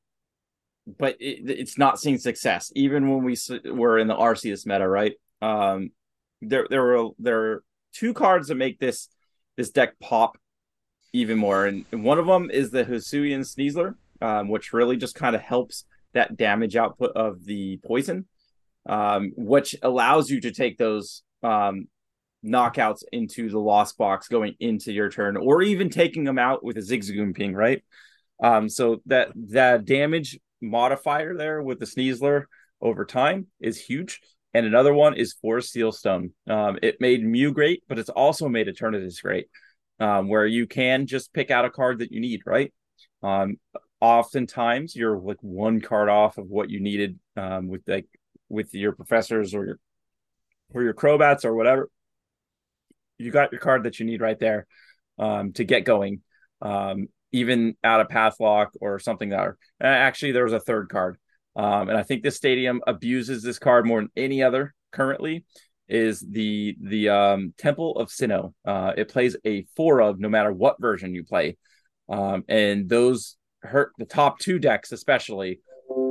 but it, it's not seeing success. Even when we were in the arceus meta right? Um there there were there are two cards that make this this deck pop even more. And, one of them is the Hisuian Sneasler, um, which really just kind of helps that damage output of the poison, um, which allows you to take those um, knockouts into the lost box going into your turn, or even taking them out with a Zigzagoon ping, right? Um, so that that damage modifier there with the Sneasler over time is huge. and another one is Forest Sealstone. Um, it made Mew great, but it's also made Eternatus great, um, where you can just pick out a card that you need, right? Um, oftentimes you're like one card off of what you needed um, with like with your professors or your or your Crobats or whatever. You got your card that you need right there um, to get going, um, even out of Pathlock or something that. Are, actually, there was a third card um, and I think this stadium abuses this card more than any other currently. Is the the um, Temple of Sinnoh? Uh, it plays a four of no matter what version you play, um, and those hurt the top two decks especially,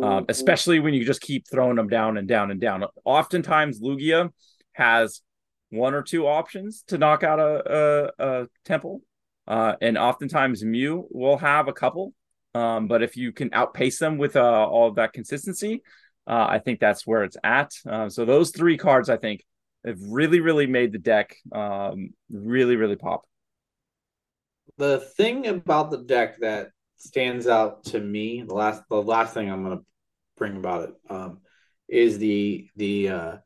um, especially when you just keep throwing them down and down and down. Oftentimes, Lugia has one or two options to knock out a, a, a temple, uh, and oftentimes Mew will have a couple. Um, but if you can outpace them with uh, all of that consistency, uh, I think that's where it's at. Uh, so those three cards, I think, have really, really made the deck um, really, really pop. The thing about the deck that stands out to me, the last, the last thing I'm going to bring about it, um, is the the uh,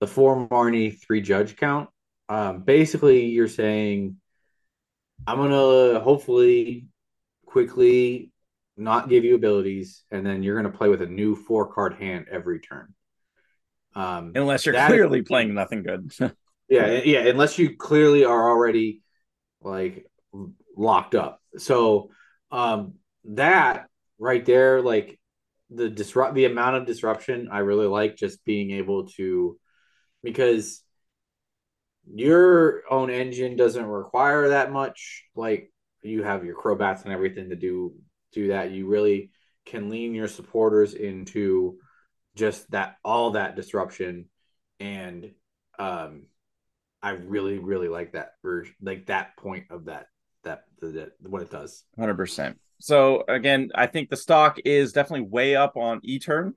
the four Marnie three judge count. Um, basically, you're saying I'm gonna hopefully quickly not give you abilities, and then you're going to play with a new four card hand every turn. Um, unless you're clearly is, playing nothing good. yeah, yeah. Unless you clearly are already like locked up. So um, that right there, like the disrupt, the amount of disruption, I really like just being able to because your own engine doesn't require that much. Like you have your Crobats and everything to do do that. You really can lean your supporters into just that all that disruption. And um I really really like that version like that point of that that, that what it does. 100% so again I think the stock is definitely way up on e-turn.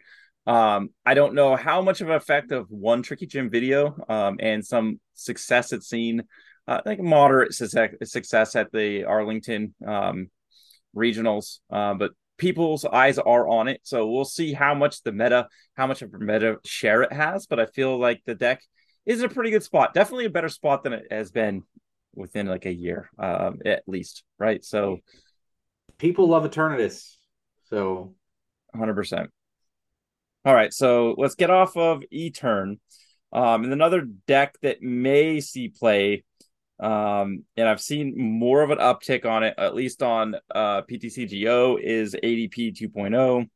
Um I don't know how much of an effect of one tricky gym video um and some success it's seen uh, think moderate success at the Arlington um regionals, uh, but people's eyes are on it. So we'll see how much the meta, how much of a meta share it has. But I feel like the deck is a pretty good spot. Definitely a better spot than it has been within like a year, um, at least. Right. So people love Eternatus. So 100%. All right. So let's get off of E turn. Um, and another deck that may see play um, and I've seen more of an uptick on it, at least on uh, PTCGO is ADP 2.0.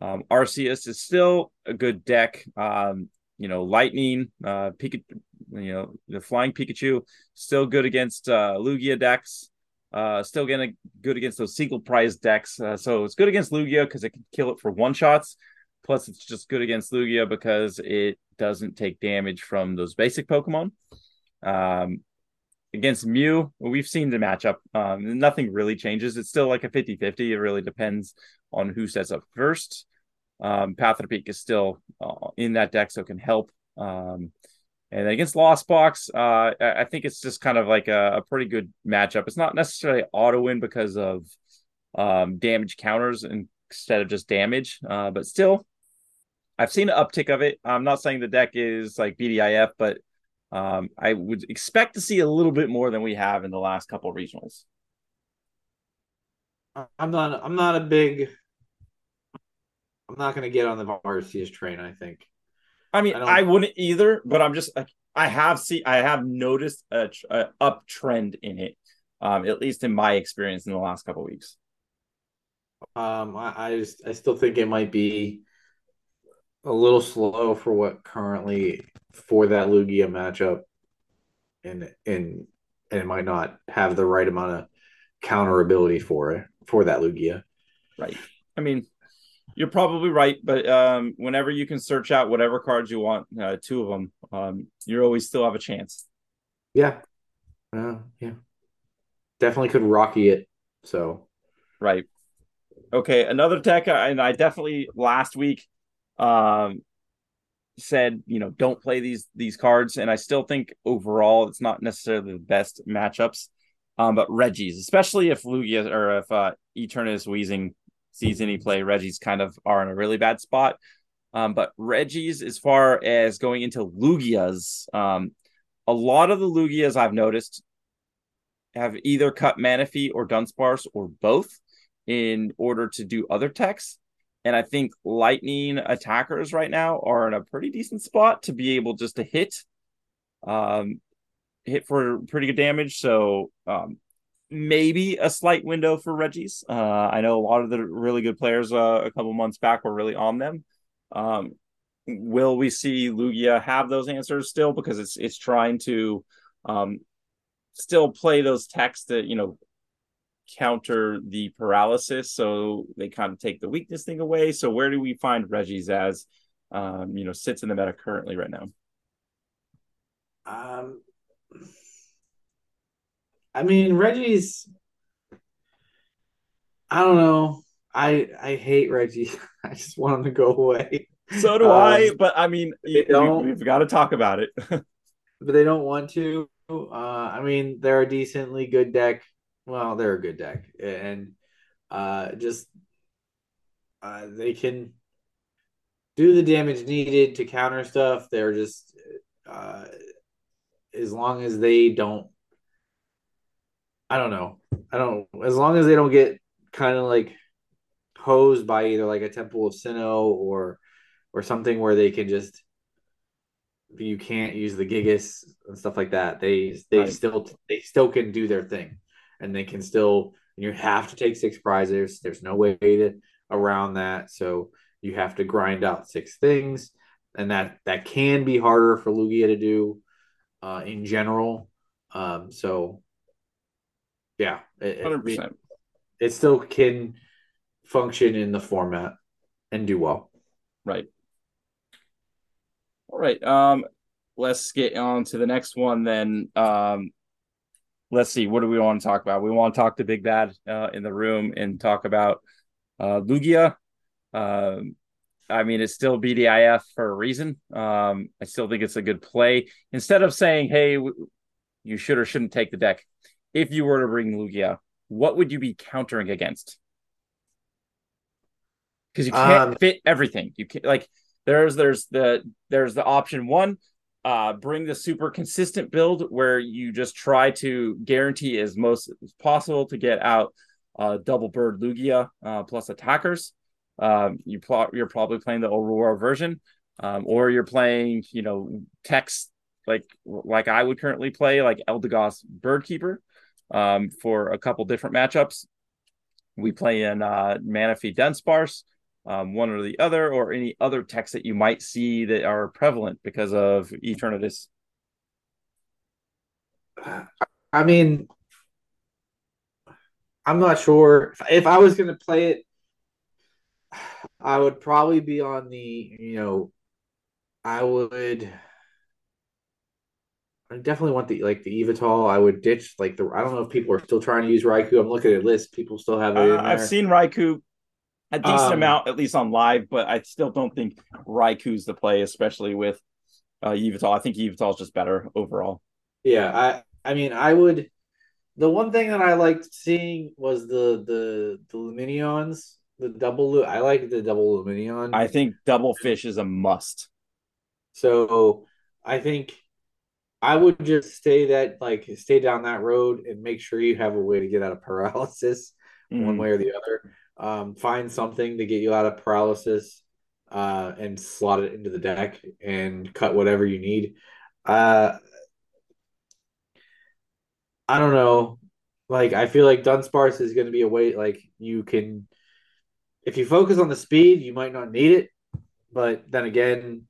Um, Arceus is still a good deck. Um, you know, Lightning, uh, Pikachu, you know, the Flying Pikachu, still good against uh, Lugia decks. Uh, still getting good against those single prize decks. Uh, so it's good against Lugia because it can kill it for one shots. Plus, it's just good against Lugia because it doesn't take damage from those basic Pokemon. Um, against Mew, we've seen the matchup. Um, nothing really changes. It's still like a 50 50. It really depends on who sets up first. Um, Path of the Peak is still uh, in that deck, so it can help. Um, and against Lost Box, uh, I think it's just kind of like a, a, pretty good matchup. It's not necessarily auto win because of um, damage counters instead of just damage, uh, but still, I've seen an uptick of it. I'm not saying the deck is like BDIF, but um, I would expect to see a little bit more than we have in the last couple regionals. I'm not. I'm not a big. I'm not going to get on the Arceus train. I think. I mean, I, I, wouldn't either, but I'm just. I have see. I have noticed a, a uptrend in it, um, at least in my experience in the last couple weeks. Um, I, I just. I still think it might be a little slow for what currently for that Lugia matchup, and and and it might not have the right amount of counter ability for it for that Lugia. Right. I mean, you're probably right, but um, whenever you can search out whatever cards you want, uh, two of them, um, you always still have a chance. Yeah. Uh, yeah. Definitely could rocky it. So. Right. Okay. Another deck, and I definitely last week um, said, you know, don't play these these cards, and I still think overall it's not necessarily the best matchups. Um, but Regis, especially if Lugia or if uh, Eternatus Weezing sees any play, Regis kind of are in a really bad spot. Um, but Regis, as far as going into Lugias, um, a lot of the Lugias I've noticed have either cut Manaphy or Dunsparce or both in order to do other techs. And I think lightning attackers right now are in a pretty decent spot to be able just to hit, um, hit for pretty good damage. So um, maybe a slight window for Regis. Uh, I know a lot of the really good players uh, a couple months back were really on them. Um, will we see Lugia have those answers still because it's it's trying to um, still play those techs that you know counter the paralysis so they kind of take the weakness thing away. So where do we find Regis as um you know sits in the meta currently right now? Um i mean Regis i don't know. I i hate reggie i just want him to go away. So do um, i but i mean we, have got to talk about it. But they don't want to. Uh i mean they're a decently good deck well, they're a good deck, and uh, just uh, they can do the damage needed to counter stuff. They're just uh, as long as they don't. I don't know. I don't. As long as they don't get kind of like posed by either like a Temple of Sinnoh or or something where they can just you can't use the Gigas and stuff like that. They they right. still they still can do their thing and they can still you have to take six prizes. There's no way to around that. So you have to grind out six things, and that that can be harder for Lugia to do uh, in general. Um, so yeah, it, it, it still can function in the format and do well. Right. All right. Um, let's get on to the next one then. Um, let's see, what do we want to talk about? We want to talk to Big Bad uh, in the room and talk about uh, Lugia. Um, I mean, it's still BDIF for a reason. Um, I still think it's a good play. Instead of saying, hey, you should or shouldn't take the deck, if you were to bring Lugia, what would you be countering against? Because you can't um, fit everything. You can't like there's there's the there's the option one uh, bring the super consistent build where you just try to guarantee as most as possible to get out uh, double bird Lugia uh, plus attackers. Um, you pl- you're probably playing the Aurora version, um, or you're playing you know techs like like I would currently play like Eldegoss Birdkeeper um, for a couple different matchups. We play in uh, Manaphy Dunsparce um, one or the other, or any other texts that you might see that are prevalent because of Eternatus? I mean, I'm not sure if I was going to play it. I would probably be on the, you know, I would. I definitely want the like the Yveltal. I would ditch like the. I don't know if people are still trying to use Raikou. I'm looking at lists. People still have it. Uh, I've seen Raikou a decent um, amount, at least on live, but I still don't think Raikou's the play, especially with uh Yveltal. I think Yveltal's just better overall. Yeah, I I mean I would the one thing that I liked seeing was the the the Lumineons, the double I like the double Lumineon. I think double fish is a must. So I think I would just stay that like stay down that road and make sure you have a way to get out of paralysis mm-hmm. one way or the other um, find something to get you out of paralysis uh, and slot it into the deck and cut whatever you need. Uh, I don't know. Like I feel like Dunsparce is going to be a way like you can if you focus on the speed, you might not need it. But then again,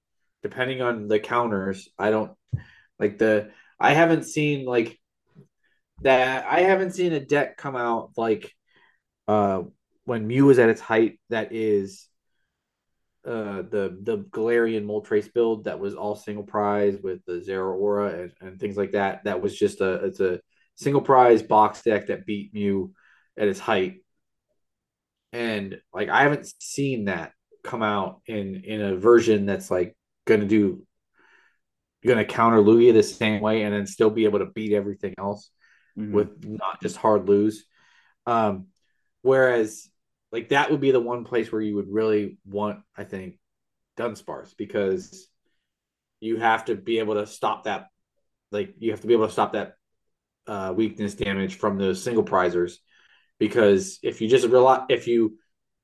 depending on the counters, I don't like the I haven't seen like that I haven't seen a deck come out like uh when Mew was at its height, that is uh, the the Galarian Moltres build that was all single prize with the Zeraora and, and things like that. That was just a it's a single prize box deck that beat Mew at its height. And like I haven't seen that come out in in a version that's like gonna do gonna counter Lugia the same way and then still be able to beat everything else mm-hmm. with not just hard lose. Um whereas like that would be the one place where you would really want, I think, Dunsparce because you have to be able to stop that. Like you have to be able to stop that uh, weakness damage from those single prizers because if you just rely, if you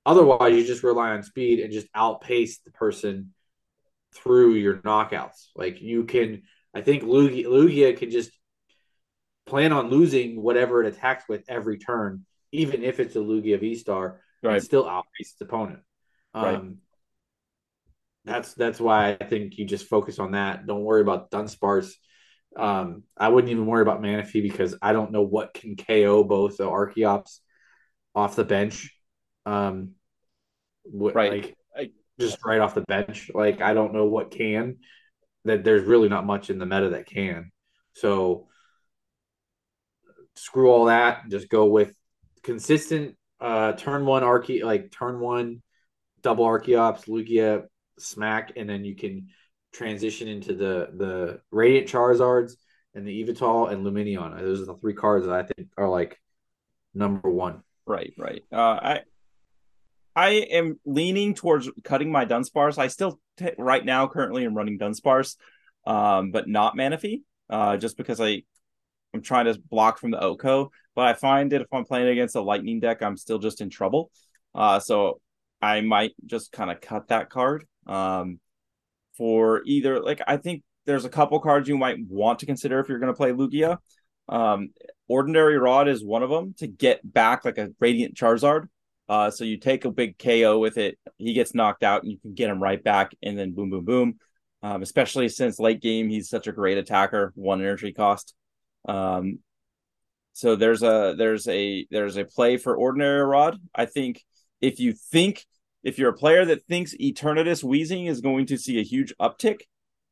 otherwise you just rely on speed and just outpace the person through your knockouts. Like you can, I think Lugia, Lugia can just plan on losing whatever it attacks with every turn, even if it's a Lugia V Star, right. and still outpace its opponent. Um, right. That's that's why I think you just focus on that. Don't worry about Dunsparce. Um, I wouldn't even worry about Manaphy because I don't know what can KO both the Archeops off the bench. Um, what, right. Like, just right off the bench. Like I don't know what can. That there's really not much in the meta that can. So screw all that. Just go with consistent uh turn one Arche like turn one double Archeops, Lugia, Smack, and then you can transition into the the Radiant Charizards and the Yveltal and Lumineon. Those are the three cards that I think are like number one. Right, right. Uh, I I am leaning towards cutting my Dunsparce. I still t- right now currently am running Dunsparce, um, but not Manaphy, uh, just because I I'm trying to block from the Oko. But I find that if I'm playing against a Lightning deck, I'm still just in trouble. Uh, so I might just kind of cut that card. Um, for either like I think there's a couple cards you might want to consider if you're going to play Lugia. Um, Ordinary Rod is one of them to get back like a Radiant Charizard. Uh, so you take a big KO with it, he gets knocked out, and you can get him right back, and then boom, boom, boom. Um, especially since late game, he's such a great attacker, one energy cost. Um, so there's a there's a there's a play for ordinary rod. I think if you think if you're a player that thinks Eternatus Weezing is going to see a huge uptick,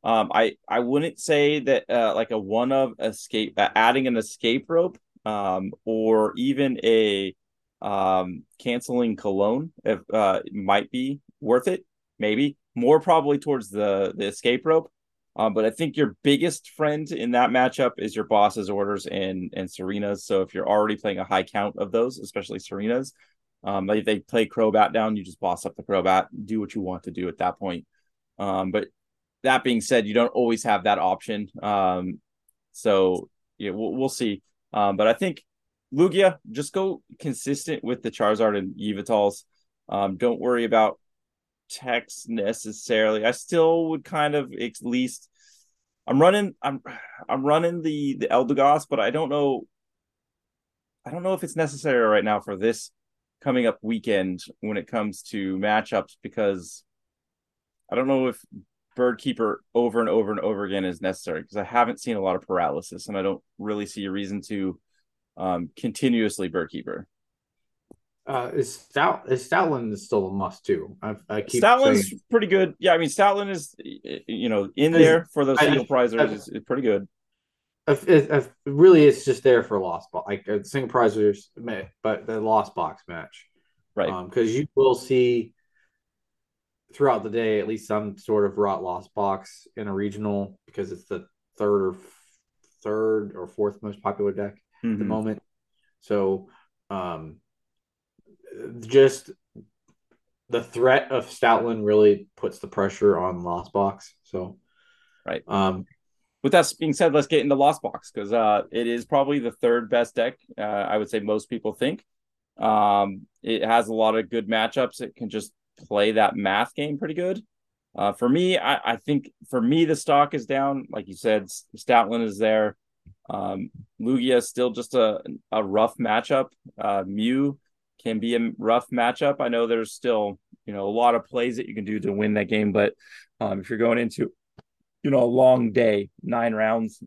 um, I I wouldn't say that uh, like a one of escape uh, adding an escape rope um, or even a um, canceling cologne if uh, might be worth it. Maybe more probably towards the the escape rope. Um, but I think your biggest friend in that matchup is your boss's orders and and Serena's. So if you're already playing a high count of those, especially Serena's, um, they, they play Crobat down, you just boss up the Crobat, do what you want to do at that point. Um, but that being said, you don't always have that option. Um, so yeah, we'll, we'll see. Um, but I think Lugia, just go consistent with the Charizard and Yveltals. Um, don't worry about techs necessarily. I still would kind of at least I'm running I'm I'm running the the Eldegoss, but I don't know I don't know if it's necessary right now for this coming up weekend when it comes to matchups because I don't know if Bird Keeper over and over and over again is necessary because I haven't seen a lot of paralysis and I don't really see a reason to um, continuously Bird Keeper. Uh, is Stout is Stoutland is still a must too. I, I keep Stoutland's saying... pretty good. Yeah, I mean Stoutland is you know in there for those single prizers is, is, pretty good. If, if, if really, it's just there for lost box, like a single prizers, but the lost box match, right? Because um, you will see throughout the day at least some sort of rot lost box in a regional because it's the third or third or fourth most popular deck mm-hmm. at the mm-hmm. moment. So, um, just the threat of Stoutland really puts the pressure on Lost Box. So, right. Um, with that being said, let's get into Lost Box because uh, it is probably the third best deck. Uh, I would say most people think. Um, it has a lot of good matchups. It can just play that math game pretty good. Uh, for me, I, I think for me the stock is down. Like you said, Stoutland is there. Um, Lugia is still just a a rough matchup. Uh, Mew can be a rough matchup. I know there's still you know a lot of plays that you can do to win that game, but um, if you're going into you know a long day, nine rounds,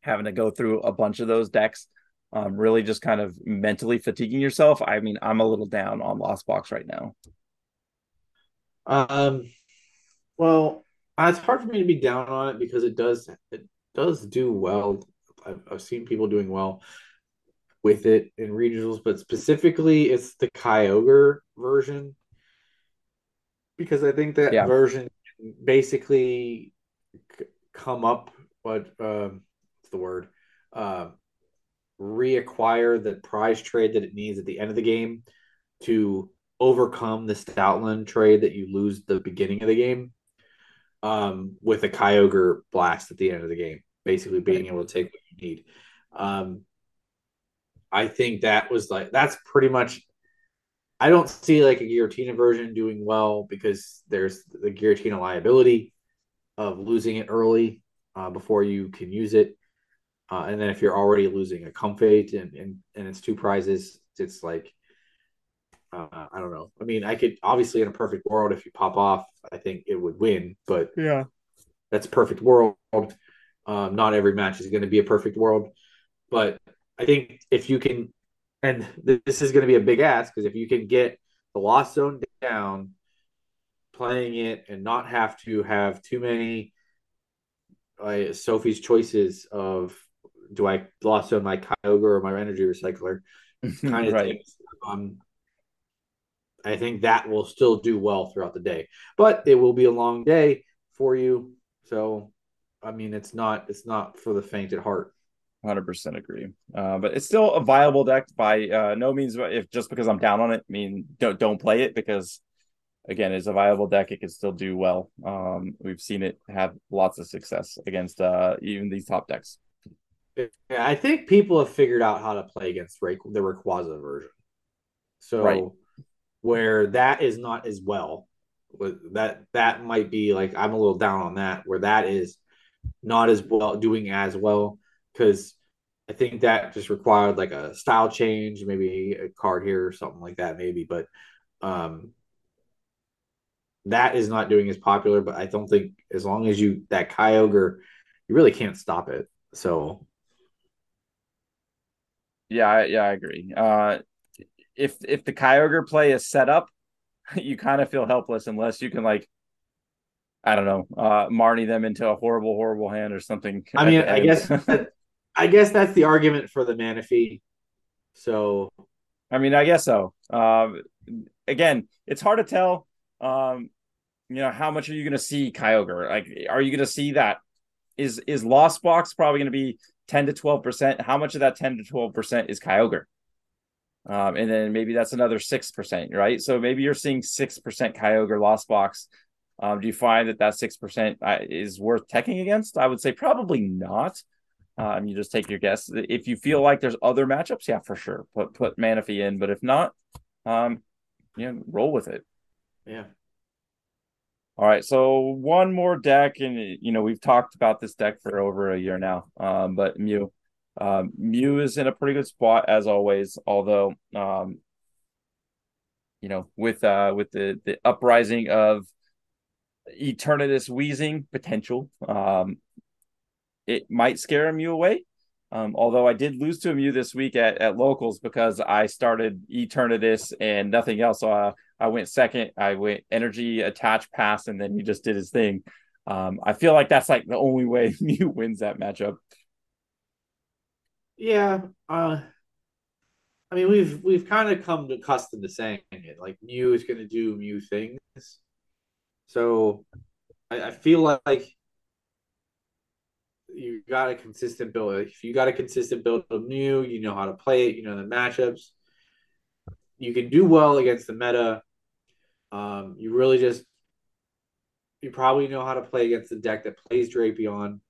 having to go through a bunch of those decks, um, really just kind of mentally fatiguing yourself. I mean, I'm a little down on Lost Box right now. Um, well, it's hard for me to be down on it because it does it does do well. I've, I've seen people doing well with it in regionals, but specifically it's the Kyogre version because I think that yeah. version basically c- come up what um, what's the word uh, reacquire the prize trade that it needs at the end of the game to overcome the Stoutland trade that you lose the beginning of the game um, with a Kyogre blast at the end of the game, basically being able to take what you need. Um, I think that was like that's pretty much. I don't see like a Giratina version doing well because there's the Giratina liability of losing it early uh, before you can use it. Uh, and then if you're already losing a Comfort and, and, and it's two prizes, it's like, uh, I don't know. I mean, I could obviously in a perfect world, if you pop off, I think it would win, but yeah, that's perfect world. Um, not every match is going to be a perfect world, but I think if you can, and this is going to be a big ask because if you can get the lost zone down, playing it and not have to have too many uh, Sophie's choices of do I lost zone my Kyogre or my energy recycler kind of right. things. Um, I think that will still do well throughout the day, but it will be a long day for you. So, I mean, it's not it's not for the faint at heart. Hundred percent agree. Uh, but it's still a viable deck by uh, no means. If just because I'm down on it, I mean don't don't play it because again, it's a viable deck. It can still do well. Um, we've seen it have lots of success against uh, even these top decks. I think people have figured out how to play against Ray- the Rayquaza version. So right. where that is not as well, that that might be like I'm a little down on that. Where that is not as well doing as well because I think that just required like a style change, maybe a card here or something like that, maybe. But um, that is not doing as popular. But I don't think as long as you that Kyogre, you really can't stop it. So yeah, yeah, I agree. Uh, if if the Kyogre play is set up, you kind of feel helpless unless you can like, I don't know, uh, Marnie them into a horrible, horrible hand or something. I mean, I guess, I guess that's the argument for the Manaphy. So, I mean, I guess so. Um, again, it's hard to tell. Um, you know, how much are you going to see Kyogre? Like, are you going to see that? Is is Lost Box probably going to be 10 to 12%. How much of that 10 to 12% is Kyogre? Um, and then maybe that's another 6%, right? So maybe you're seeing 6% Kyogre lost box. Um, do you find that that 6% uh, is worth teching against? I would say probably not. Um, you just take your guess. If you feel like there's other matchups, yeah, for sure, put put Manaphy in. But if not, um, you know, roll with it. Yeah. All right, so one more deck, and you know we've talked about this deck for over a year now. Um, but Mew, um, Mew is in a pretty good spot as always. Although, um, you know, with uh with the the uprising of Eternatus Weezing potential, um, it might scare Mew away. Um, although I did lose to a Mew this week at, at locals because I started Eternatus and nothing else. So I I went second. I went energy attach pass, and then he just did his thing. Um, I feel like that's like the only way Mew wins that matchup. Yeah, uh, I mean we've we've kind of come to accustomed to saying it. Like Mew is going to do Mew things, so I, I feel like you got a consistent build. If you got a consistent build of Mew, you know how to play it. You know the matchups. You can do well against the meta. Um, you really just you probably know how to play against the deck that plays Drapion.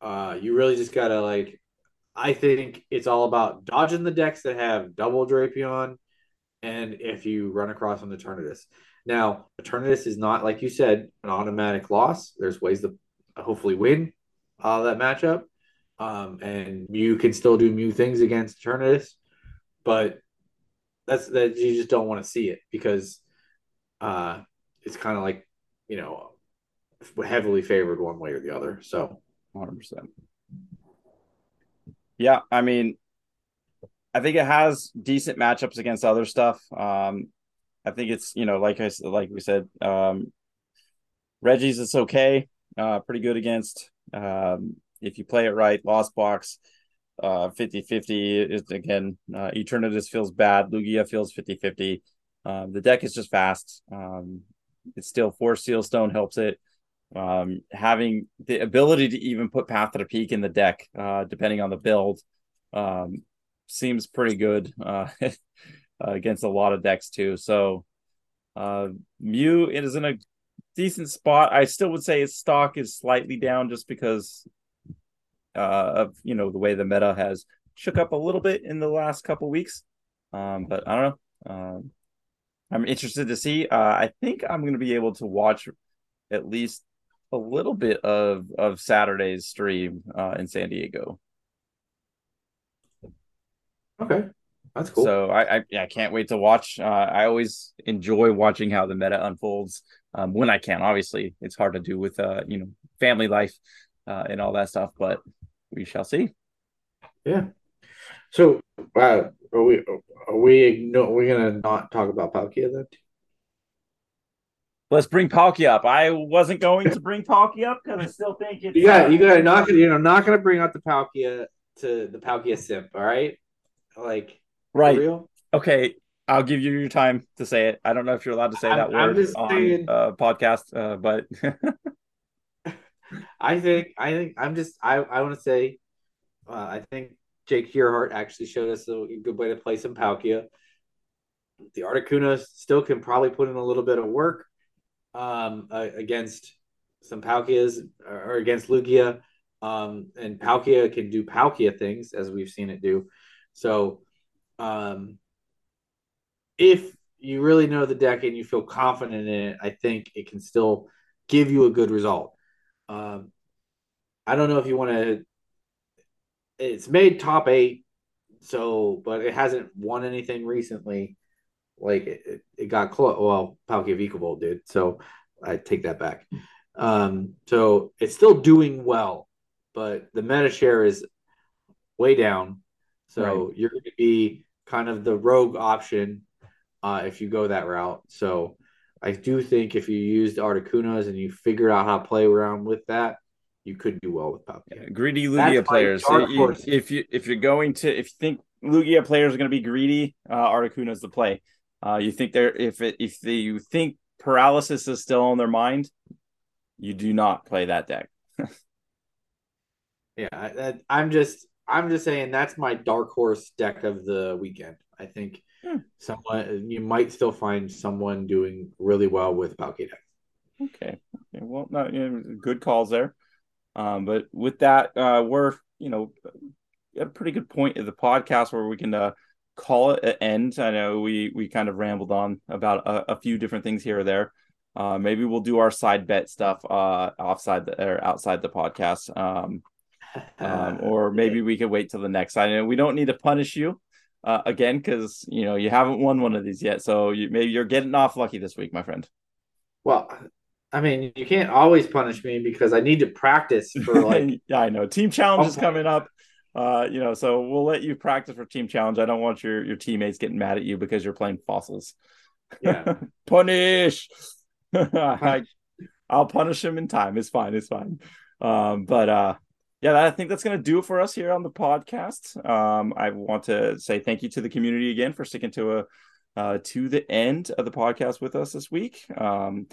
Uh, you really just gotta like. I think it's all about dodging the decks that have double Drapion, and if you run across an Eternatus. Now, Eternatus is not like you said an automatic loss. There's ways to hopefully win uh, that matchup, um, and you can still do Mew things against Eternatus, but that's that you just don't want to see it because uh, it's kind of like you know heavily favored one way or the other. So, hundred percent. Yeah, I mean, I think it has decent matchups against other stuff. Um, I think it's you know like I like we said, um, Regis it's okay, uh, pretty good against. Um, if you play it right, Lost Box, uh, 50 50 is again, uh, Eternatus feels bad, Lugia feels 50 50. Um, the deck is just fast. Um, it's still Forest Seal Stone helps it. Um, having the ability to even put Path to the Peak in the deck, uh, depending on the build, um, seems pretty good uh, against a lot of decks too. So Uh, Mew it is in a decent spot. I still would say its stock is slightly down just because uh, of you know the way the meta has shook up a little bit in the last couple weeks. Um, but I don't know. Um, I'm interested to see. Uh, I think I'm going to be able to watch at least a little bit of of Saturday's stream uh, in San Diego. Okay, that's cool. So I I, I can't wait to watch. Uh, I always enjoy watching how the meta unfolds um, when I can. Obviously, it's hard to do with uh you know family life uh, and all that stuff, but we shall see. Yeah. So uh, are we are we no we're we gonna not talk about Palkia then? Let's bring Palkia up. I wasn't going to bring Palkia up because I still think it's You got you got not gonna you know not gonna bring out the Palkia to the Palkia simp. All right, like right. Okay, I'll give you your time to say it. I don't know if you're allowed to say I'm- that I'm word just on saying- uh, podcast, uh, but I think I think I'm just I I want to say uh, I think Jake Earhart actually showed us a good way to play some Palkia. The Articuno still can probably put in a little bit of work um, uh, against some Palkias or against Lugia. Um, and Palkia can do Palkia things as we've seen it do. So, um, if you really know the deck and you feel confident in it, I think it can still give you a good result. Um, I don't know if you want to. It's made top eight, so but it hasn't won anything recently. Like it, it, got close. Well, Palkia Vikavolt did, so I take that back. Um, so it's still doing well, but the meta share is way down. So you're going to be kind of the rogue option uh, if you go that route. So I do think if you used Articunos and you figured out how to play around with that, you could do well with Palkia. greedy Lugia players. You- if you if you're going to if you think Lugia players are going to be greedy, uh, Articuno's the play. Uh, you think they're if it if they, you think paralysis is still on their mind, you do not play that deck. Yeah, I, I'm just I'm just saying that's my dark horse deck of the weekend. I think Hmm. someone you might still find someone doing really well with Palkia deck. Okay. okay. Well, not you know, good calls there. Um, but with that, uh, we're you know at a pretty good point of the podcast where we can uh, call it an end. I know we we kind of rambled on about a, a few different things here or there. Uh, maybe we'll do our side bet stuff uh, offside the, or outside the podcast, um, um, or maybe we could wait till the next side. And we don't need to punish you uh, again because you know you haven't won one of these yet, so you, maybe you're getting off lucky this week, my friend. well, I mean, you can't always punish me because I need to practice for like yeah, I know. Team challenge is coming up. Uh, you know, so we'll let you practice for team challenge. I don't want your your teammates getting mad at you because you're playing fossils. yeah. punish. I, I'll punish him in time. It's fine. It's fine. Um, but uh, yeah, I think that's gonna do it for us here on the podcast. Um, I want to say thank you to the community again for sticking to a uh, to the end of the podcast with us this week. Um,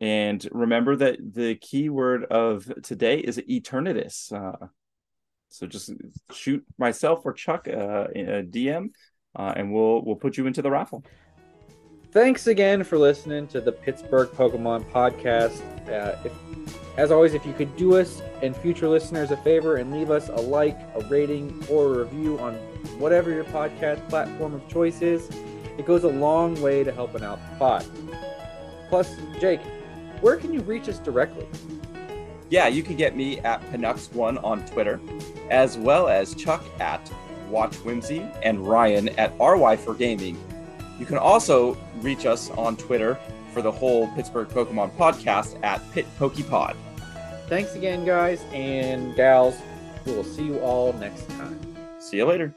and remember that the keyword of today is Eternatus. Uh, so just shoot myself or Chuck uh, a DM, and we'll we'll put you into the raffle. Thanks again for listening to the Pittsburgh Pokemon podcast. Uh, if, as always, if you could do us and future listeners a favor and leave us a like, a rating, or a review on whatever your podcast platform of choice is, it goes a long way to helping out the pod. Plus, Jake, where can you reach us directly? Yeah, you can get me at Panux1 on Twitter, as well as Chuck at Watch Whimsy and Ryan at RY for Gaming. You can also reach us on Twitter for the whole Pittsburgh Pokemon podcast at Pit Pokepod. Thanks again, guys and gals. We will see you all next time. See you later.